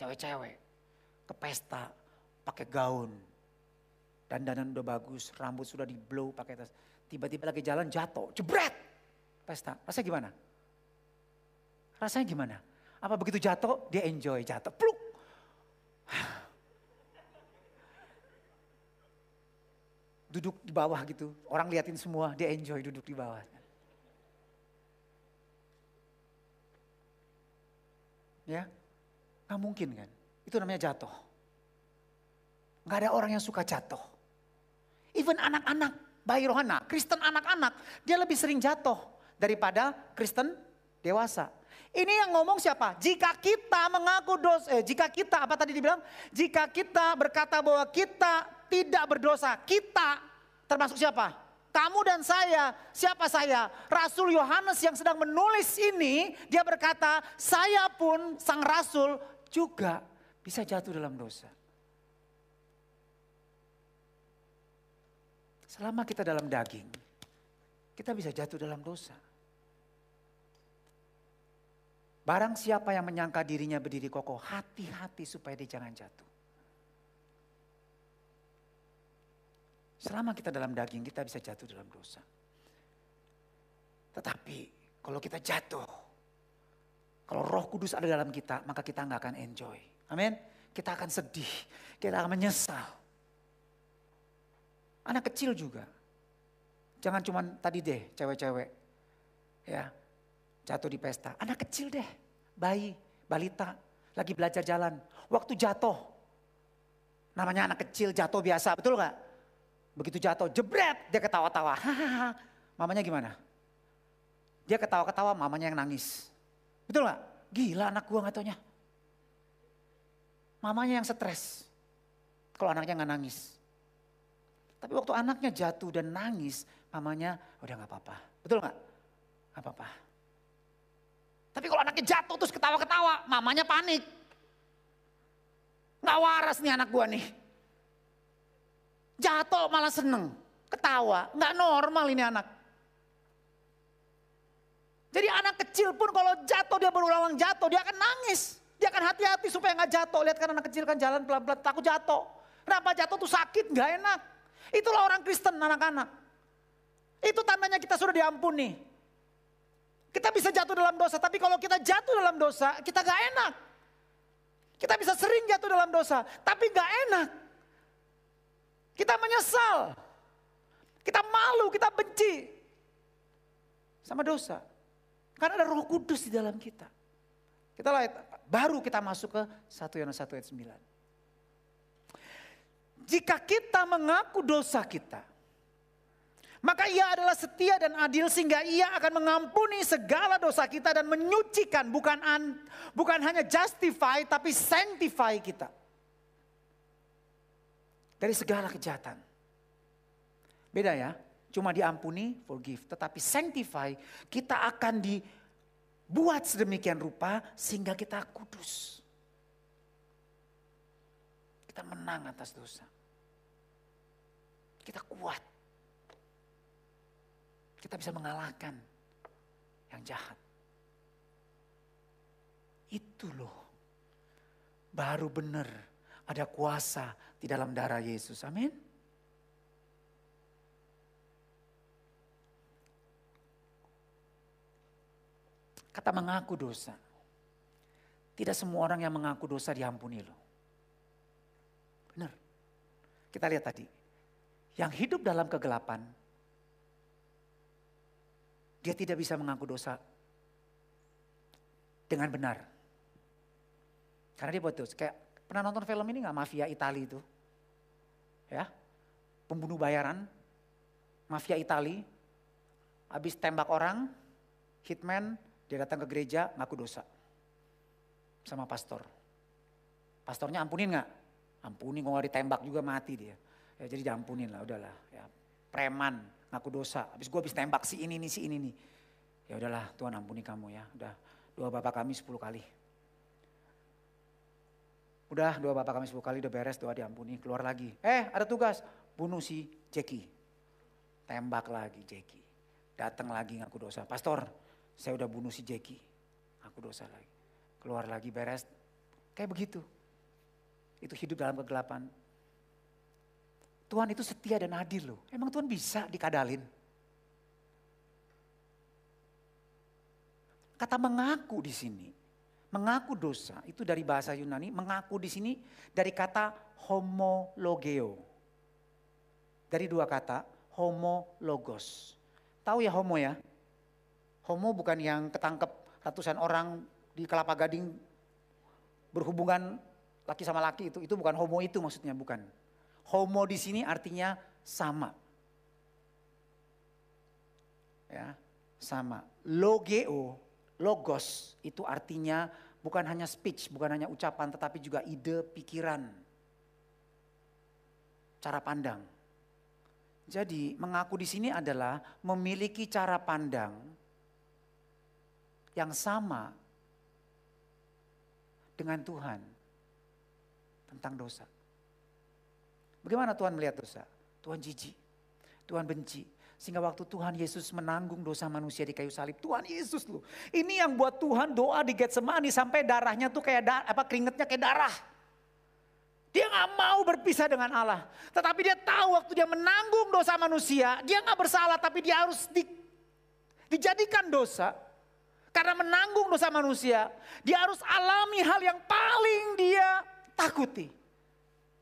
cewek-cewek ke pesta pakai gaun, dandanan udah bagus, rambut sudah di blow pakai tas. Tiba-tiba lagi jalan jatuh, jebret. Pesta, rasanya gimana? Rasanya gimana? Apa begitu jatuh, dia enjoy jatuh, pluk. Duduk di bawah gitu, orang liatin semua, dia enjoy duduk di bawah. Ya, nggak mungkin kan? Itu namanya jatuh. Nggak ada orang yang suka jatuh. Even anak-anak, bayi rohana, Kristen anak-anak, dia lebih sering jatuh daripada Kristen dewasa. Ini yang ngomong siapa? Jika kita mengaku dosa, eh, jika kita apa tadi dibilang? Jika kita berkata bahwa kita tidak berdosa, kita termasuk siapa? Kamu dan saya, siapa saya? Rasul Yohanes yang sedang menulis ini, dia berkata, saya pun sang rasul juga bisa jatuh dalam dosa. Selama kita dalam daging, kita bisa jatuh dalam dosa. Barang siapa yang menyangka dirinya berdiri kokoh, hati-hati supaya dia jangan jatuh. Selama kita dalam daging, kita bisa jatuh dalam dosa. Tetapi kalau kita jatuh, kalau roh kudus ada dalam kita, maka kita nggak akan enjoy. Amin. Kita akan sedih, kita akan menyesal. Anak kecil juga. Jangan cuman tadi deh cewek-cewek. Ya, jatuh di pesta. Anak kecil deh, bayi, balita, lagi belajar jalan. Waktu jatuh, namanya anak kecil jatuh biasa, betul gak? Begitu jatuh, jebret, dia ketawa-tawa. Mamanya gimana? Dia ketawa-ketawa, mamanya yang nangis. Betul gak? Gila anak gua gak taunya. Mamanya yang stres. Kalau anaknya gak nangis. Tapi waktu anaknya jatuh dan nangis, mamanya udah gak apa-apa. Betul gak? Gak apa-apa. Tapi kalau anaknya jatuh terus ketawa-ketawa, mamanya panik. Gak waras nih anak gua nih. Jatuh malah seneng, ketawa. Gak normal ini anak. Jadi anak kecil pun kalau jatuh dia berulang-ulang jatuh, dia akan nangis. Dia akan hati-hati supaya gak jatuh. Lihat kan anak kecil kan jalan pelan-pelan, takut jatuh. Kenapa jatuh tuh sakit, gak enak. Itulah orang Kristen anak-anak. Itu tandanya kita sudah diampuni. Kita bisa jatuh dalam dosa, tapi kalau kita jatuh dalam dosa, kita gak enak. Kita bisa sering jatuh dalam dosa, tapi gak enak. Kita menyesal. Kita malu, kita benci. Sama dosa. Karena ada roh kudus di dalam kita. Kita lihat, baru kita masuk ke 1 Yohanes 1 ayat 9. Jika kita mengaku dosa kita, Maka ia adalah setia dan adil sehingga ia akan mengampuni segala dosa kita dan menyucikan bukan an, bukan hanya justify tapi sanctify kita. Dari segala kejahatan. Beda ya, cuma diampuni, forgive. Tetapi sanctify, kita akan dibuat sedemikian rupa sehingga kita kudus. Kita menang atas dosa. Kita kuat. Kita bisa mengalahkan yang jahat. Itu loh. Baru benar ada kuasa di dalam darah Yesus. Amin. Kata mengaku dosa. Tidak semua orang yang mengaku dosa diampuni loh. Benar. Kita lihat tadi. Yang hidup dalam kegelapan dia tidak bisa mengaku dosa dengan benar. Karena dia dosa. Kayak pernah nonton film ini nggak Mafia Itali itu? Ya, pembunuh bayaran, mafia Itali, habis tembak orang, hitman, dia datang ke gereja ngaku dosa sama pastor. Pastornya ampunin nggak? Ampunin, kalau ditembak juga mati dia. Ya, jadi diampunin lah, udahlah. Ya, preman, ngaku dosa. Habis gue habis tembak si ini nih, si ini nih. Ya udahlah Tuhan ampuni kamu ya. Udah doa bapak kami sepuluh kali. Udah doa bapak kami sepuluh kali udah beres doa diampuni. Keluar lagi. Eh ada tugas bunuh si Jackie. Tembak lagi Jackie. Datang lagi ngaku dosa. Pastor saya udah bunuh si Jackie. Aku dosa lagi. Keluar lagi beres. Kayak begitu. Itu hidup dalam kegelapan. Tuhan itu setia dan adil loh. Emang Tuhan bisa dikadalin? Kata mengaku di sini. Mengaku dosa itu dari bahasa Yunani, mengaku di sini dari kata homologeo. Dari dua kata, homologos. Tahu ya homo ya? Homo bukan yang ketangkep ratusan orang di kelapa gading berhubungan laki sama laki itu, itu bukan homo itu maksudnya, bukan. Homo di sini artinya sama. Ya, sama. Logeo, logos itu artinya bukan hanya speech, bukan hanya ucapan tetapi juga ide, pikiran. Cara pandang. Jadi mengaku di sini adalah memiliki cara pandang yang sama dengan Tuhan tentang dosa. Bagaimana Tuhan melihat dosa? Tuhan jijik, Tuhan benci. Sehingga waktu Tuhan Yesus menanggung dosa manusia di kayu salib, Tuhan Yesus loh. Ini yang buat Tuhan doa di Getsemani sampai darahnya tuh kayak da, apa keringetnya kayak darah. Dia nggak mau berpisah dengan Allah. Tetapi dia tahu waktu dia menanggung dosa manusia, dia nggak bersalah tapi dia harus di, dijadikan dosa. Karena menanggung dosa manusia, dia harus alami hal yang paling dia takuti.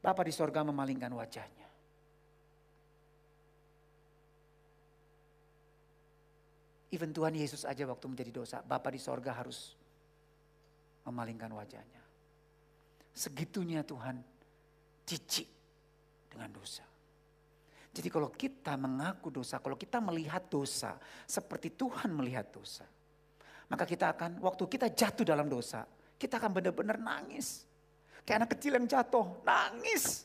Bapa di sorga memalingkan wajahnya. Even Tuhan Yesus aja waktu menjadi dosa, Bapa di sorga harus memalingkan wajahnya. Segitunya Tuhan cicik dengan dosa. Jadi kalau kita mengaku dosa, kalau kita melihat dosa seperti Tuhan melihat dosa. Maka kita akan, waktu kita jatuh dalam dosa, kita akan benar-benar nangis. Kayak anak kecil yang jatuh, nangis.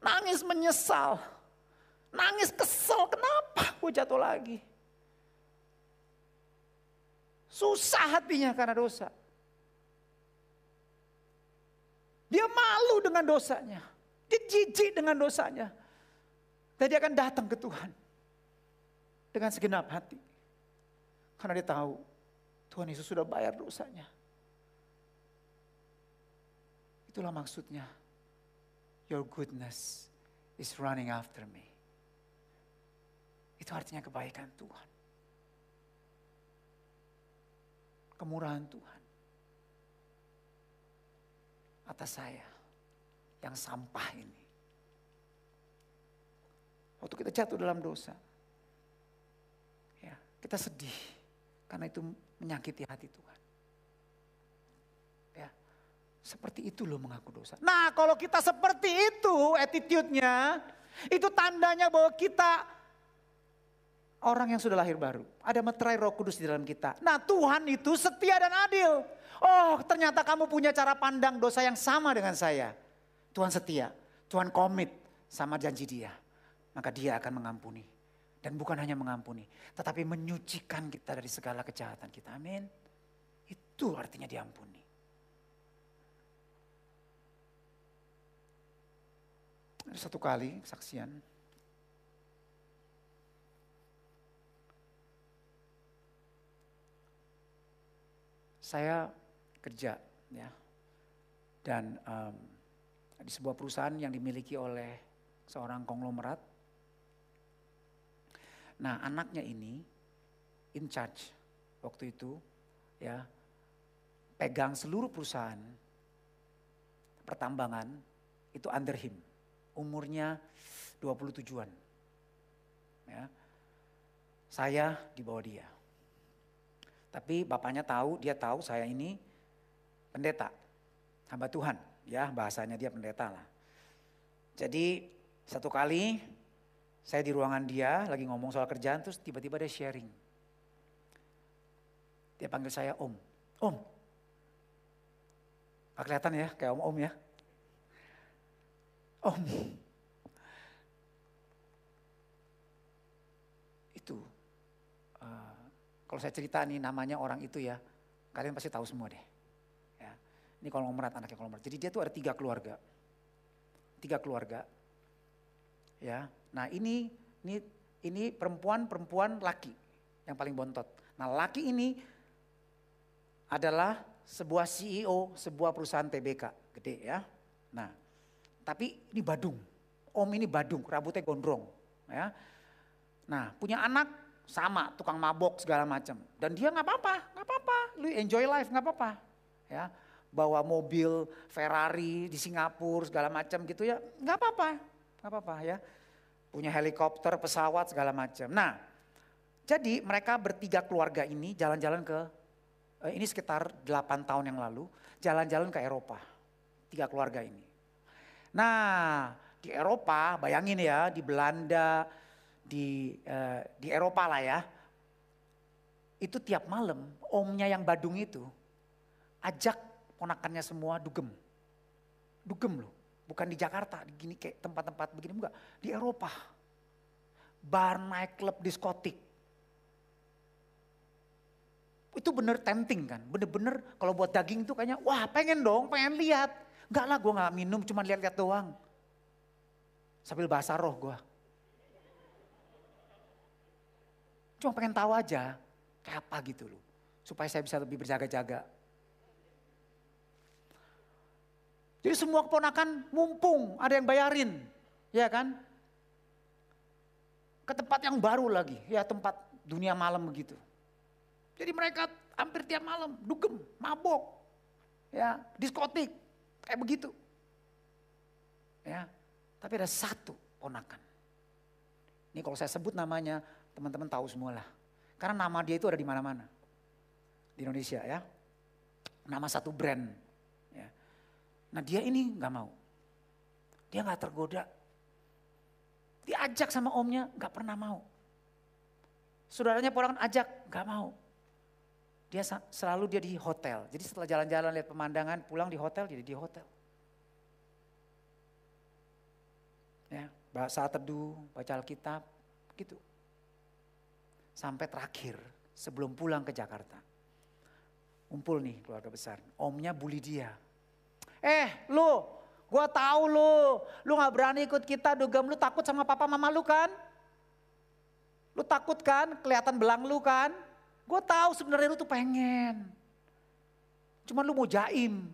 Nangis menyesal. Nangis kesel, kenapa gue jatuh lagi? Susah hatinya karena dosa. Dia malu dengan dosanya. Dia jijik dengan dosanya. Dan dia akan datang ke Tuhan. Dengan segenap hati. Karena dia tahu Tuhan Yesus sudah bayar dosanya. Itulah maksudnya. Your goodness is running after me. Itu artinya kebaikan Tuhan. Kemurahan Tuhan. Atas saya yang sampah ini. Waktu kita jatuh dalam dosa. Ya, kita sedih karena itu menyakiti hati Tuhan. Seperti itu loh mengaku dosa. Nah kalau kita seperti itu attitude-nya, Itu tandanya bahwa kita orang yang sudah lahir baru. Ada meterai roh kudus di dalam kita. Nah Tuhan itu setia dan adil. Oh ternyata kamu punya cara pandang dosa yang sama dengan saya. Tuhan setia, Tuhan komit sama janji dia. Maka dia akan mengampuni. Dan bukan hanya mengampuni, tetapi menyucikan kita dari segala kejahatan kita. Amin. Itu artinya diampuni. Ada satu kali saksian. Saya kerja ya dan um, di sebuah perusahaan yang dimiliki oleh seorang konglomerat. Nah anaknya ini in charge waktu itu ya pegang seluruh perusahaan pertambangan itu under him. Umurnya 27-an. Ya. Saya di bawah dia. Tapi bapaknya tahu, dia tahu saya ini pendeta, hamba Tuhan, ya bahasanya dia pendeta lah. Jadi satu kali saya di ruangan dia lagi ngomong soal kerjaan terus tiba-tiba dia sharing. Dia panggil saya om, om. Gak kelihatan ya kayak om-om ya. Om. Itu kalau saya cerita nih namanya orang itu ya, kalian pasti tahu semua deh. Ya. Ini konglomerat anaknya konglomerat. Jadi dia tuh ada tiga keluarga. Tiga keluarga. Ya. Nah ini ini ini perempuan perempuan laki yang paling bontot. Nah laki ini adalah sebuah CEO sebuah perusahaan TBK gede ya. Nah tapi ini Badung. Om ini Badung, rambutnya gondrong. Ya. Nah punya anak sama tukang mabok segala macam. Dan dia nggak apa-apa, nggak apa-apa, lu enjoy life nggak apa-apa. Ya, bawa mobil Ferrari di Singapura segala macam gitu ya, nggak apa-apa, nggak apa-apa ya. Punya helikopter, pesawat segala macam. Nah, jadi mereka bertiga keluarga ini jalan-jalan ke, eh, ini sekitar 8 tahun yang lalu, jalan-jalan ke Eropa. Tiga keluarga ini. Nah, di Eropa, bayangin ya, di Belanda, di uh, di Eropa lah ya. Itu tiap malam omnya yang Badung itu ajak ponakannya semua dugem. Dugem loh, bukan di Jakarta, gini kayak tempat-tempat begini enggak, di Eropa. Bar, nightclub, diskotik. Itu bener tempting kan, bener-bener kalau buat daging itu kayaknya wah pengen dong, pengen lihat. Enggak lah gue gak minum, cuma lihat-lihat doang. Sambil bahasa roh gue. Cuma pengen tahu aja kayak apa gitu loh. Supaya saya bisa lebih berjaga-jaga. Jadi semua keponakan mumpung ada yang bayarin. Ya kan? Ke tempat yang baru lagi. Ya tempat dunia malam begitu. Jadi mereka hampir tiap malam dugem, mabok. Ya, diskotik. Kayak begitu. Ya, tapi ada satu ponakan. Ini kalau saya sebut namanya teman-teman tahu semua lah. Karena nama dia itu ada di mana-mana. Di Indonesia ya. Nama satu brand. Ya. Nah dia ini nggak mau. Dia nggak tergoda. Diajak sama omnya nggak pernah mau. Saudaranya orang ajak nggak mau. Dia selalu dia di hotel. Jadi setelah jalan-jalan lihat pemandangan, pulang di hotel jadi di hotel. Ya, saat teduh, baca Alkitab, gitu sampai terakhir sebelum pulang ke Jakarta. Kumpul nih keluarga besar. Omnya bully dia. Eh lu, gua tahu lu, lu gak berani ikut kita dugem, lu takut sama papa mama lu kan? Lu takut kan, kelihatan belang lu kan? Gue tahu sebenarnya lu tuh pengen. Cuman lu mau jaim.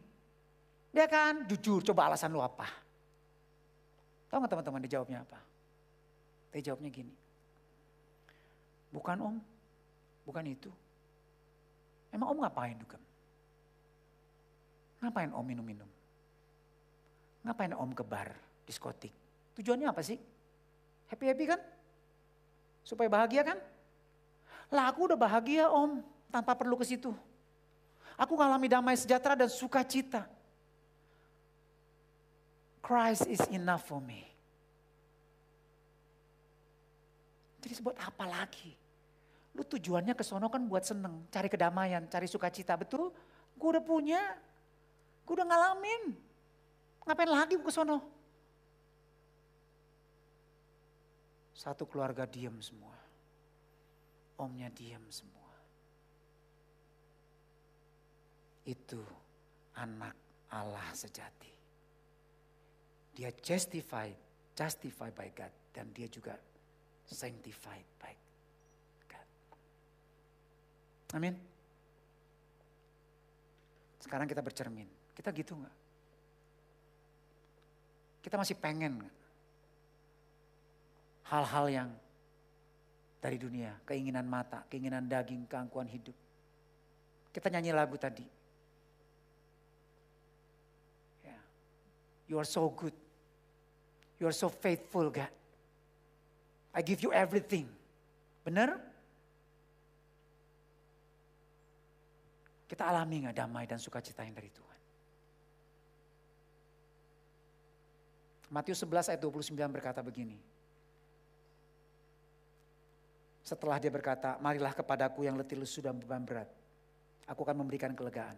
Dia kan jujur, coba alasan lu apa? Tahu gak teman-teman dia jawabnya apa? Dia jawabnya gini. Bukan om, bukan itu. Emang om ngapain dugem? Ngapain om minum-minum? Ngapain om ke bar, diskotik? Tujuannya apa sih? Happy-happy kan? Supaya bahagia kan? Lah aku udah bahagia om, tanpa perlu ke situ. Aku ngalami damai sejahtera dan sukacita. Christ is enough for me. Jadi buat apa lagi? Lu tujuannya ke sono kan buat seneng, cari kedamaian, cari sukacita, betul? Gue udah punya, gue udah ngalamin. Ngapain lagi ke sono? Satu keluarga diam semua. Omnya diam semua. Itu anak Allah sejati. Dia justified, justified by God. Dan dia juga sanctified by God. Amin. Sekarang kita bercermin. Kita gitu nggak? Kita masih pengen hal-hal yang dari dunia, keinginan mata, keinginan daging, keangkuhan hidup. Kita nyanyi lagu tadi. Yeah. You are so good. You are so faithful God. I give you everything. Benar? Kita alami gak damai dan sukacita yang dari Tuhan? Matius 11 ayat 29 berkata begini. Setelah dia berkata, marilah kepadaku yang letih lesu dan beban berat. Aku akan memberikan kelegaan.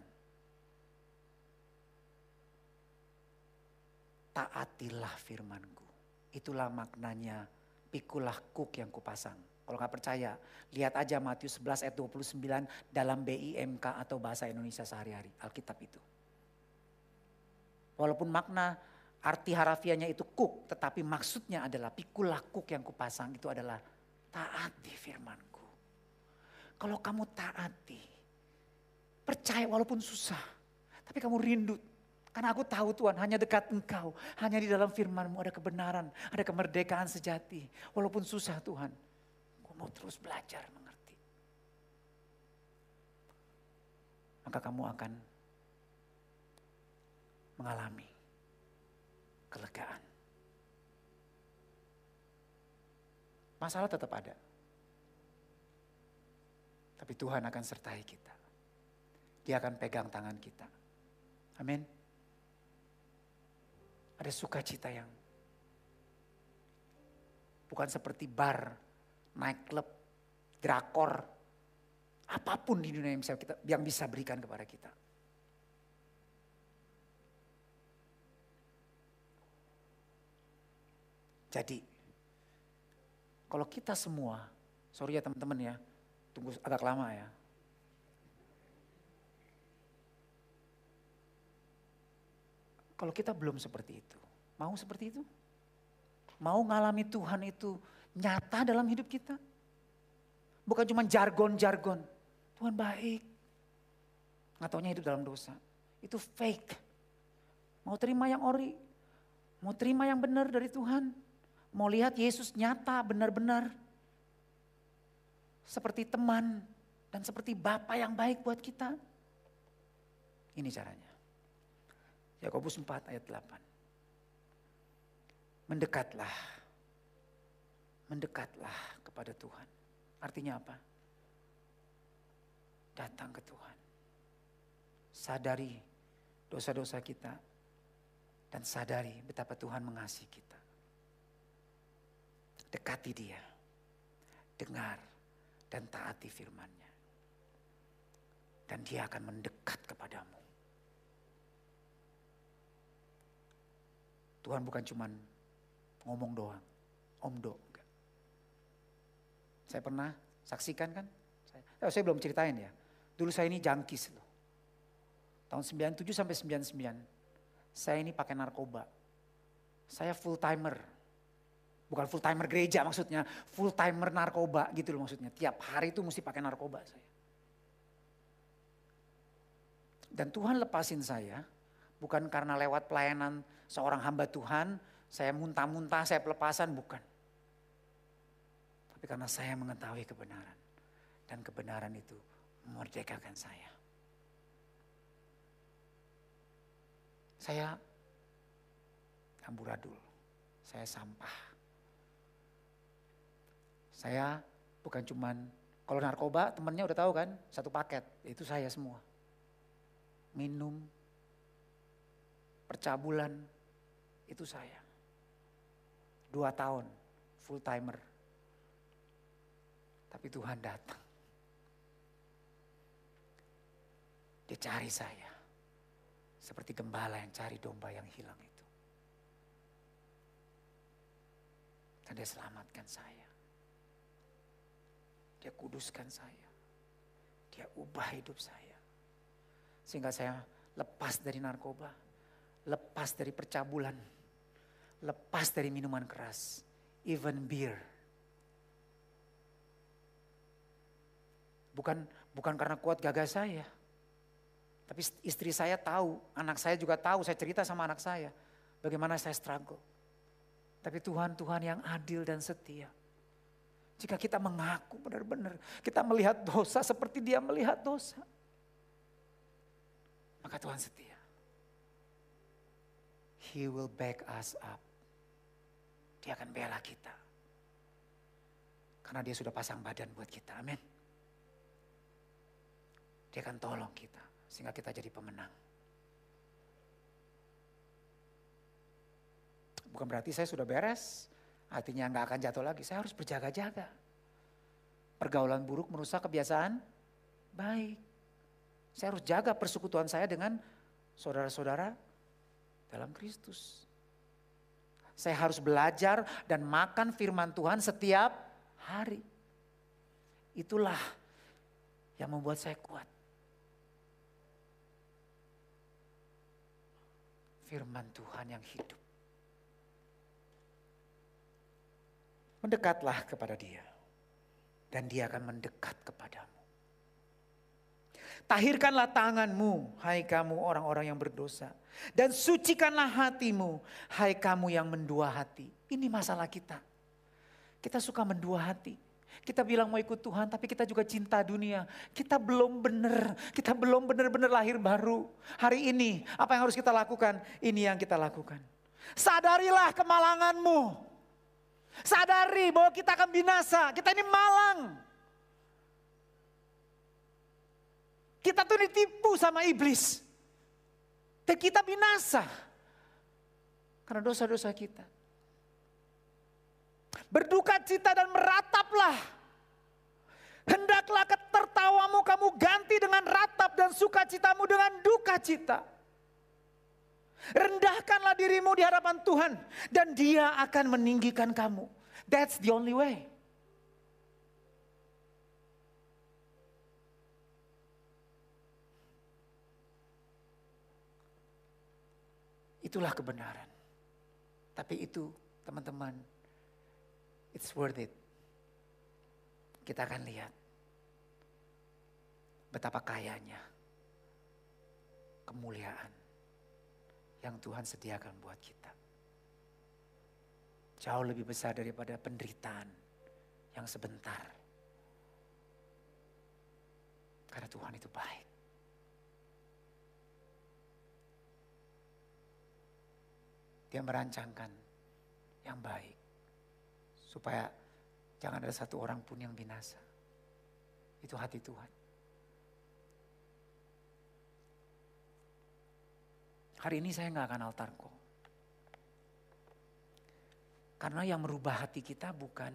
Taatilah firmanku. Itulah maknanya pikulah kuk yang kupasang. Kalau nggak percaya, lihat aja Matius 11 ayat 29 dalam BIMK atau bahasa Indonesia sehari-hari. Alkitab itu. Walaupun makna arti harafiahnya itu kuk, tetapi maksudnya adalah pikulah kuk yang kupasang itu adalah Taati firmanku. Kalau kamu taati, percaya walaupun susah. Tapi kamu rindu. Karena aku tahu Tuhan hanya dekat engkau. Hanya di dalam firmanmu ada kebenaran, ada kemerdekaan sejati. Walaupun susah Tuhan. Aku mau terus belajar mengerti. Maka kamu akan mengalami kelegaan. Masalah tetap ada. Tapi Tuhan akan sertai kita. Dia akan pegang tangan kita. Amin. Ada sukacita yang bukan seperti bar, nightclub, drakor, apa pun di dunia yang bisa kita yang bisa berikan kepada kita. Jadi kalau kita semua, sorry ya teman-teman ya, tunggu agak lama ya. Kalau kita belum seperti itu, mau seperti itu? Mau ngalami Tuhan itu nyata dalam hidup kita? Bukan cuma jargon-jargon. Tuhan baik. Nggak taunya hidup dalam dosa. Itu fake. Mau terima yang ori. Mau terima yang benar dari Tuhan Mau lihat Yesus nyata benar-benar seperti teman dan seperti Bapak yang baik buat kita. Ini caranya. Yakobus 4 ayat 8. Mendekatlah. Mendekatlah kepada Tuhan. Artinya apa? Datang ke Tuhan. Sadari dosa-dosa kita dan sadari betapa Tuhan mengasihi kita. Dekati dia. Dengar dan taati firmannya. Dan dia akan mendekat kepadamu. Tuhan bukan cuman ngomong doang. Omdo. Enggak. Saya pernah saksikan kan. Saya, oh, saya belum ceritain ya. Dulu saya ini jangkis loh. Tahun 97 sampai 99. Saya ini pakai narkoba. Saya full timer Bukan full timer gereja maksudnya, full timer narkoba gitu loh maksudnya. Tiap hari itu mesti pakai narkoba saya. Dan Tuhan lepasin saya, bukan karena lewat pelayanan seorang hamba Tuhan, saya muntah-muntah, saya pelepasan, bukan. Tapi karena saya mengetahui kebenaran. Dan kebenaran itu memerdekakan saya. Saya amburadul, saya sampah. Saya bukan cuman kalau narkoba temennya udah tahu kan satu paket itu saya semua. Minum, percabulan itu saya. Dua tahun full timer. Tapi Tuhan datang. Dia cari saya. Seperti gembala yang cari domba yang hilang itu. Dan dia selamatkan saya. Dia kuduskan saya. Dia ubah hidup saya. Sehingga saya lepas dari narkoba. Lepas dari percabulan. Lepas dari minuman keras. Even beer. Bukan bukan karena kuat gagah saya tapi istri saya tahu, anak saya juga tahu, saya cerita sama anak saya. Bagaimana saya struggle. Tapi Tuhan, Tuhan yang adil dan setia. Jika kita mengaku benar-benar, kita melihat dosa seperti dia melihat dosa. Maka Tuhan setia. He will back us up. Dia akan bela kita. Karena dia sudah pasang badan buat kita. Amin. Dia akan tolong kita. Sehingga kita jadi pemenang. Bukan berarti saya sudah beres, artinya nggak akan jatuh lagi. Saya harus berjaga-jaga. Pergaulan buruk merusak kebiasaan baik. Saya harus jaga persekutuan saya dengan saudara-saudara dalam Kristus. Saya harus belajar dan makan firman Tuhan setiap hari. Itulah yang membuat saya kuat. firman Tuhan yang hidup. Mendekatlah kepada dia. Dan dia akan mendekat kepadamu. Tahirkanlah tanganmu, hai kamu orang-orang yang berdosa. Dan sucikanlah hatimu, hai kamu yang mendua hati. Ini masalah kita. Kita suka mendua hati. Kita bilang mau ikut Tuhan tapi kita juga cinta dunia. Kita belum benar, kita belum benar-benar lahir baru. Hari ini apa yang harus kita lakukan? Ini yang kita lakukan. Sadarilah kemalanganmu. Sadari bahwa kita akan binasa. Kita ini malang. Kita tuh ditipu sama iblis. Dan kita binasa. Karena dosa-dosa kita. Berduka cita dan merataplah. Hendaklah ketertawamu kamu ganti dengan ratap dan sukacitamu dengan duka cita. Rendahkanlah dirimu di hadapan Tuhan dan dia akan meninggikan kamu. That's the only way. Itulah kebenaran. Tapi itu teman-teman It's worth it. Kita akan lihat betapa kayanya kemuliaan yang Tuhan sediakan buat kita. Jauh lebih besar daripada penderitaan yang sebentar. Karena Tuhan itu baik. Dia merancangkan yang baik. Supaya jangan ada satu orang pun yang binasa. Itu hati Tuhan. Hari ini saya nggak akan altar kok. Karena yang merubah hati kita bukan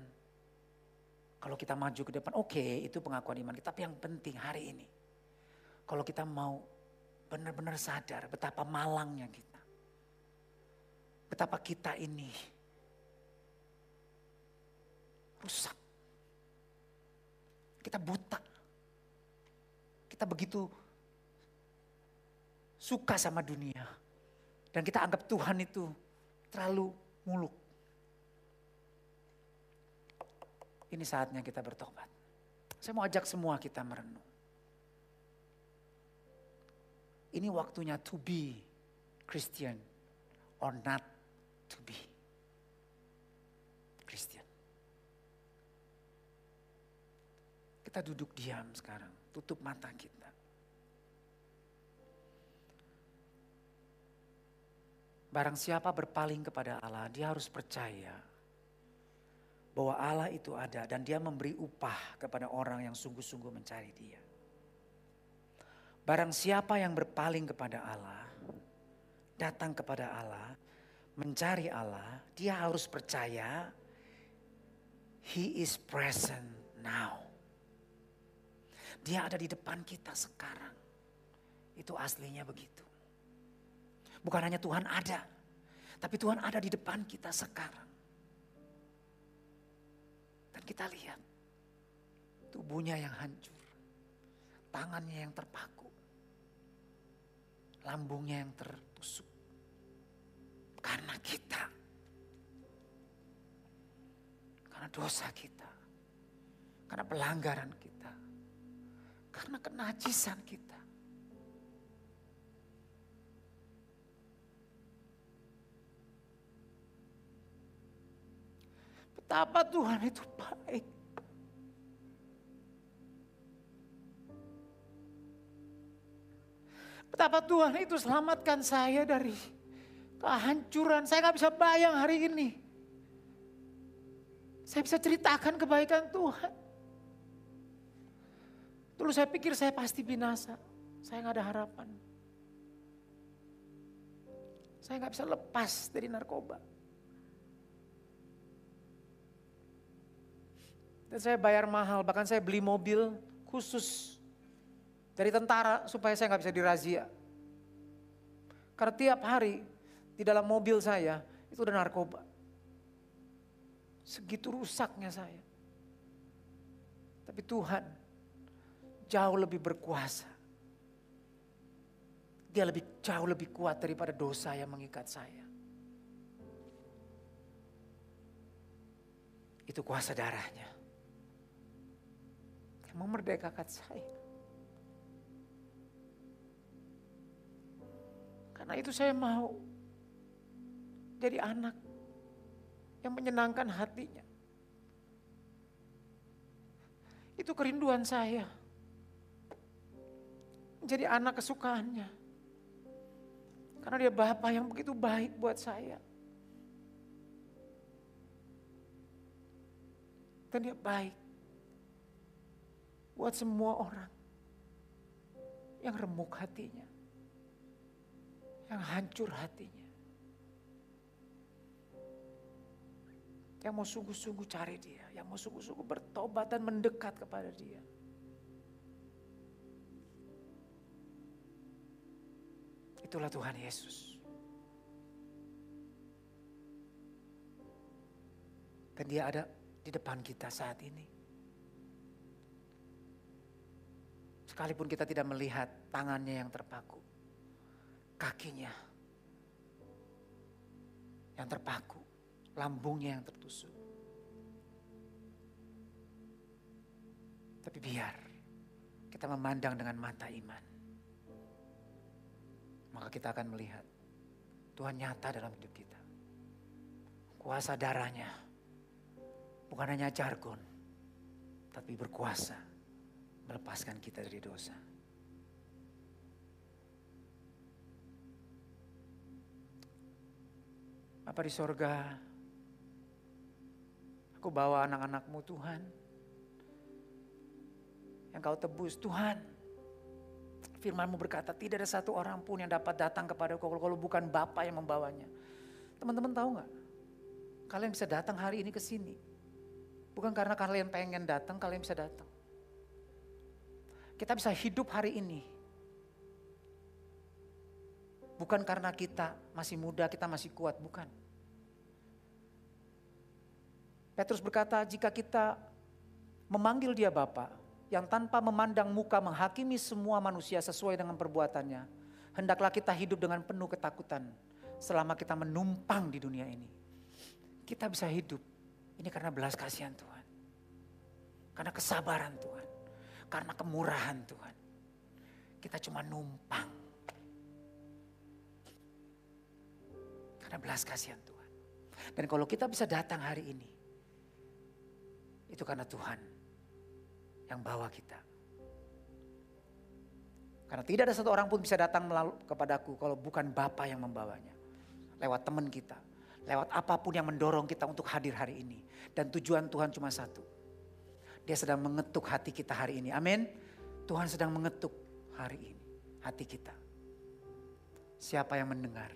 kalau kita maju ke depan, oke okay, itu pengakuan iman kita. Tapi yang penting hari ini, kalau kita mau benar-benar sadar betapa malangnya kita. Betapa kita ini rusak. Kita buta. Kita begitu suka sama dunia. Dan kita anggap Tuhan itu terlalu muluk. Ini saatnya kita bertobat. Saya mau ajak semua kita merenung. Ini waktunya to be Christian or not to be Christian. Kita duduk diam sekarang, tutup mata kita. Barang siapa berpaling kepada Allah, dia harus percaya bahwa Allah itu ada dan dia memberi upah kepada orang yang sungguh-sungguh mencari dia. Barang siapa yang berpaling kepada Allah, datang kepada Allah, mencari Allah, dia harus percaya He is present now. Dia ada di depan kita sekarang. Itu aslinya begitu. Bukan hanya Tuhan ada, tapi Tuhan ada di depan kita sekarang. Dan kita lihat tubuhnya yang hancur, tangannya yang terpaku, lambungnya yang tertusuk. Karena kita, karena dosa kita, karena pelanggaran kita, karena kenajisan kita. Betapa Tuhan itu baik. Betapa Tuhan itu selamatkan saya dari kehancuran. Saya nggak bisa bayang hari ini. Saya bisa ceritakan kebaikan Tuhan. Dulu saya pikir saya pasti binasa. Saya nggak ada harapan. Saya nggak bisa lepas dari narkoba. Dan saya bayar mahal, bahkan saya beli mobil khusus dari tentara supaya saya nggak bisa dirazia. Karena tiap hari di dalam mobil saya itu ada narkoba. Segitu rusaknya saya. Tapi Tuhan jauh lebih berkuasa. Dia lebih jauh lebih kuat daripada dosa yang mengikat saya. Itu kuasa darahnya memerdekakan saya. Karena itu saya mau jadi anak yang menyenangkan hatinya. Itu kerinduan saya. Menjadi anak kesukaannya. Karena dia bapak yang begitu baik buat saya. Dan dia baik buat semua orang yang remuk hatinya, yang hancur hatinya, yang mau sungguh-sungguh cari dia, yang mau sungguh-sungguh bertobat dan mendekat kepada dia. Itulah Tuhan Yesus. Dan dia ada di depan kita saat ini. Sekalipun kita tidak melihat tangannya yang terpaku, kakinya yang terpaku, lambungnya yang tertusuk. Tapi biar kita memandang dengan mata iman. Maka kita akan melihat Tuhan nyata dalam hidup kita. Kuasa darahnya bukan hanya jargon, tapi berkuasa melepaskan kita dari dosa. Apa di sorga, aku bawa anak-anakmu Tuhan. Yang kau tebus Tuhan. Firmanmu berkata tidak ada satu orang pun yang dapat datang kepada kau kalau bukan Bapa yang membawanya. Teman-teman tahu nggak? Kalian bisa datang hari ini ke sini. Bukan karena kalian pengen datang, kalian bisa datang. Kita bisa hidup hari ini. Bukan karena kita masih muda, kita masih kuat, bukan. Petrus berkata, jika kita memanggil dia Bapa, yang tanpa memandang muka menghakimi semua manusia sesuai dengan perbuatannya, hendaklah kita hidup dengan penuh ketakutan selama kita menumpang di dunia ini. Kita bisa hidup, ini karena belas kasihan Tuhan. Karena kesabaran Tuhan karena kemurahan Tuhan. Kita cuma numpang. Karena belas kasihan Tuhan. Dan kalau kita bisa datang hari ini, itu karena Tuhan yang bawa kita. Karena tidak ada satu orang pun bisa datang melalui kepadaku kalau bukan Bapa yang membawanya. Lewat teman kita, lewat apa pun yang mendorong kita untuk hadir hari ini. Dan tujuan Tuhan cuma satu, dia sedang mengetuk hati kita hari ini. Amin. Tuhan sedang mengetuk hari ini hati kita. Siapa yang mendengar?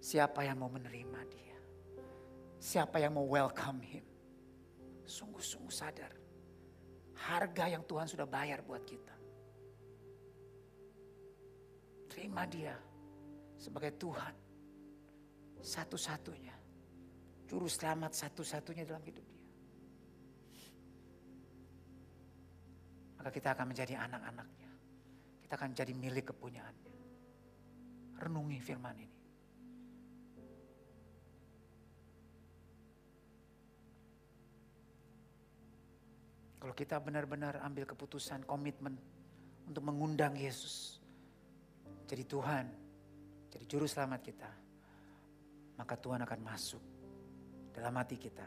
Siapa yang mau menerima dia? Siapa yang mau welcome him? Sungguh-sungguh sadar. Harga yang Tuhan sudah bayar buat kita. Terima dia sebagai Tuhan. Satu-satunya. Juru selamat satu-satunya dalam hidup dia. Maka kita akan menjadi anak-anaknya. Kita akan jadi milik kepunyaannya. Renungi firman ini. Kalau kita benar-benar ambil keputusan, komitmen untuk mengundang Yesus. Jadi Tuhan, jadi juru selamat kita. Maka Tuhan akan masuk dalam hati kita.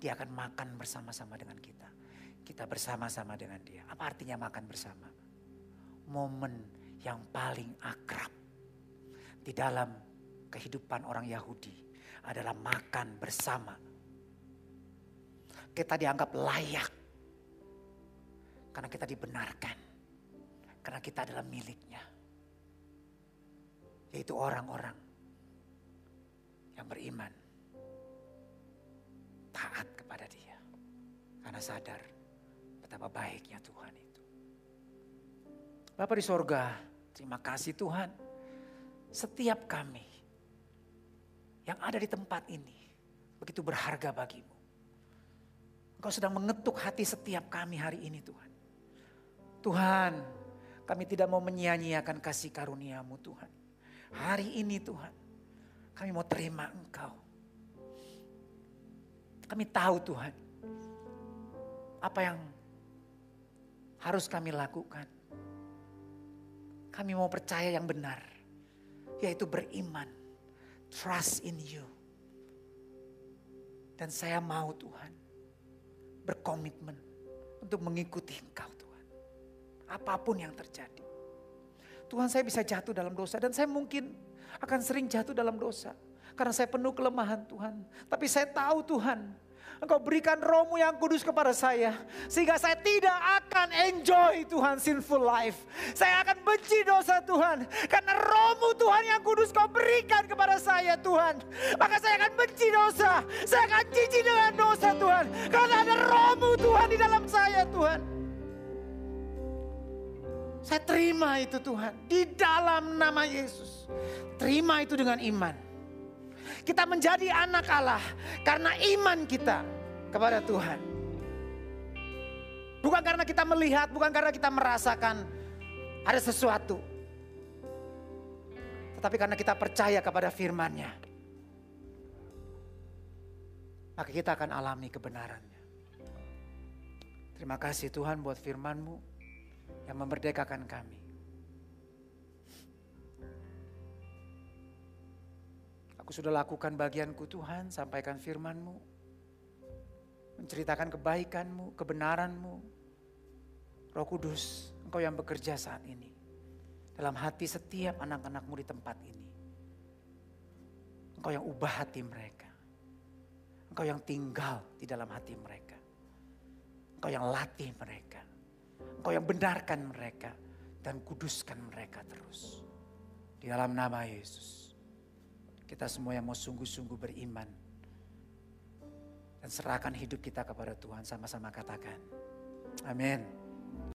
Dia akan makan bersama-sama dengan kita. Kita bersama-sama dengan dia. Apa artinya makan bersama? Momen yang paling akrab di dalam kehidupan orang Yahudi adalah makan bersama. Kita dianggap layak karena kita dibenarkan. Karena kita adalah miliknya. Yaitu orang-orang yang beriman. Taat kepada dia. Karena sadar betapa baiknya Tuhan itu. Bapak di sorga, terima kasih Tuhan. Setiap kami yang ada di tempat ini begitu berharga bagimu. Engkau sedang mengetuk hati setiap kami hari ini Tuhan. Tuhan, kami tidak mau menyia-nyiakan kasih karuniamu Tuhan. Hari ini Tuhan, kami mau terima Engkau. Kami tahu Tuhan, apa yang harus kami lakukan. Kami mau percaya yang benar, yaitu beriman, trust in you. Dan saya mau Tuhan, berkomitmen untuk mengikuti Engkau Tuhan. Apa pun yang terjadi. Tuhan saya bisa jatuh dalam dosa dan saya mungkin akan sering jatuh dalam dosa. Karena saya penuh kelemahan Tuhan. Tapi saya tahu Tuhan, Engkau berikan rohmu yang kudus kepada saya. Sehingga saya tidak akan enjoy Tuhan sinful life. Saya akan benci dosa Tuhan. Karena rohmu Tuhan yang kudus kau berikan kepada saya Tuhan. Maka saya akan benci dosa. Saya akan cici dengan dosa Tuhan. Karena ada rohmu Tuhan di dalam saya Tuhan. Saya terima itu Tuhan. Di dalam nama Yesus. Terima itu dengan iman. Kita menjadi anak Allah karena iman kita kepada Tuhan. Bukan karena kita melihat, bukan karena kita merasakan ada sesuatu. Tetapi karena kita percaya kepada firman-Nya. Maka kita akan alami kebenarannya. Terima kasih Tuhan buat firman-Mu yang memerdekakan kami. Aku sudah lakukan bagianku Tuhan, sampaikan firman-Mu. Menceritakan kebaikan-Mu, kebenaran-Mu. Roh Kudus, Engkau yang bekerja saat ini. Dalam hati setiap anak-anakmu di tempat ini. Engkau yang ubah hati mereka. Engkau yang tinggal di dalam hati mereka. Engkau yang latih mereka. Engkau yang benarkan mereka dan kuduskan mereka terus. Di dalam nama Yesus. Kita semua yang mau sungguh-sungguh beriman. Dan serahkan hidup kita kepada Tuhan sama-sama katakan. Amin.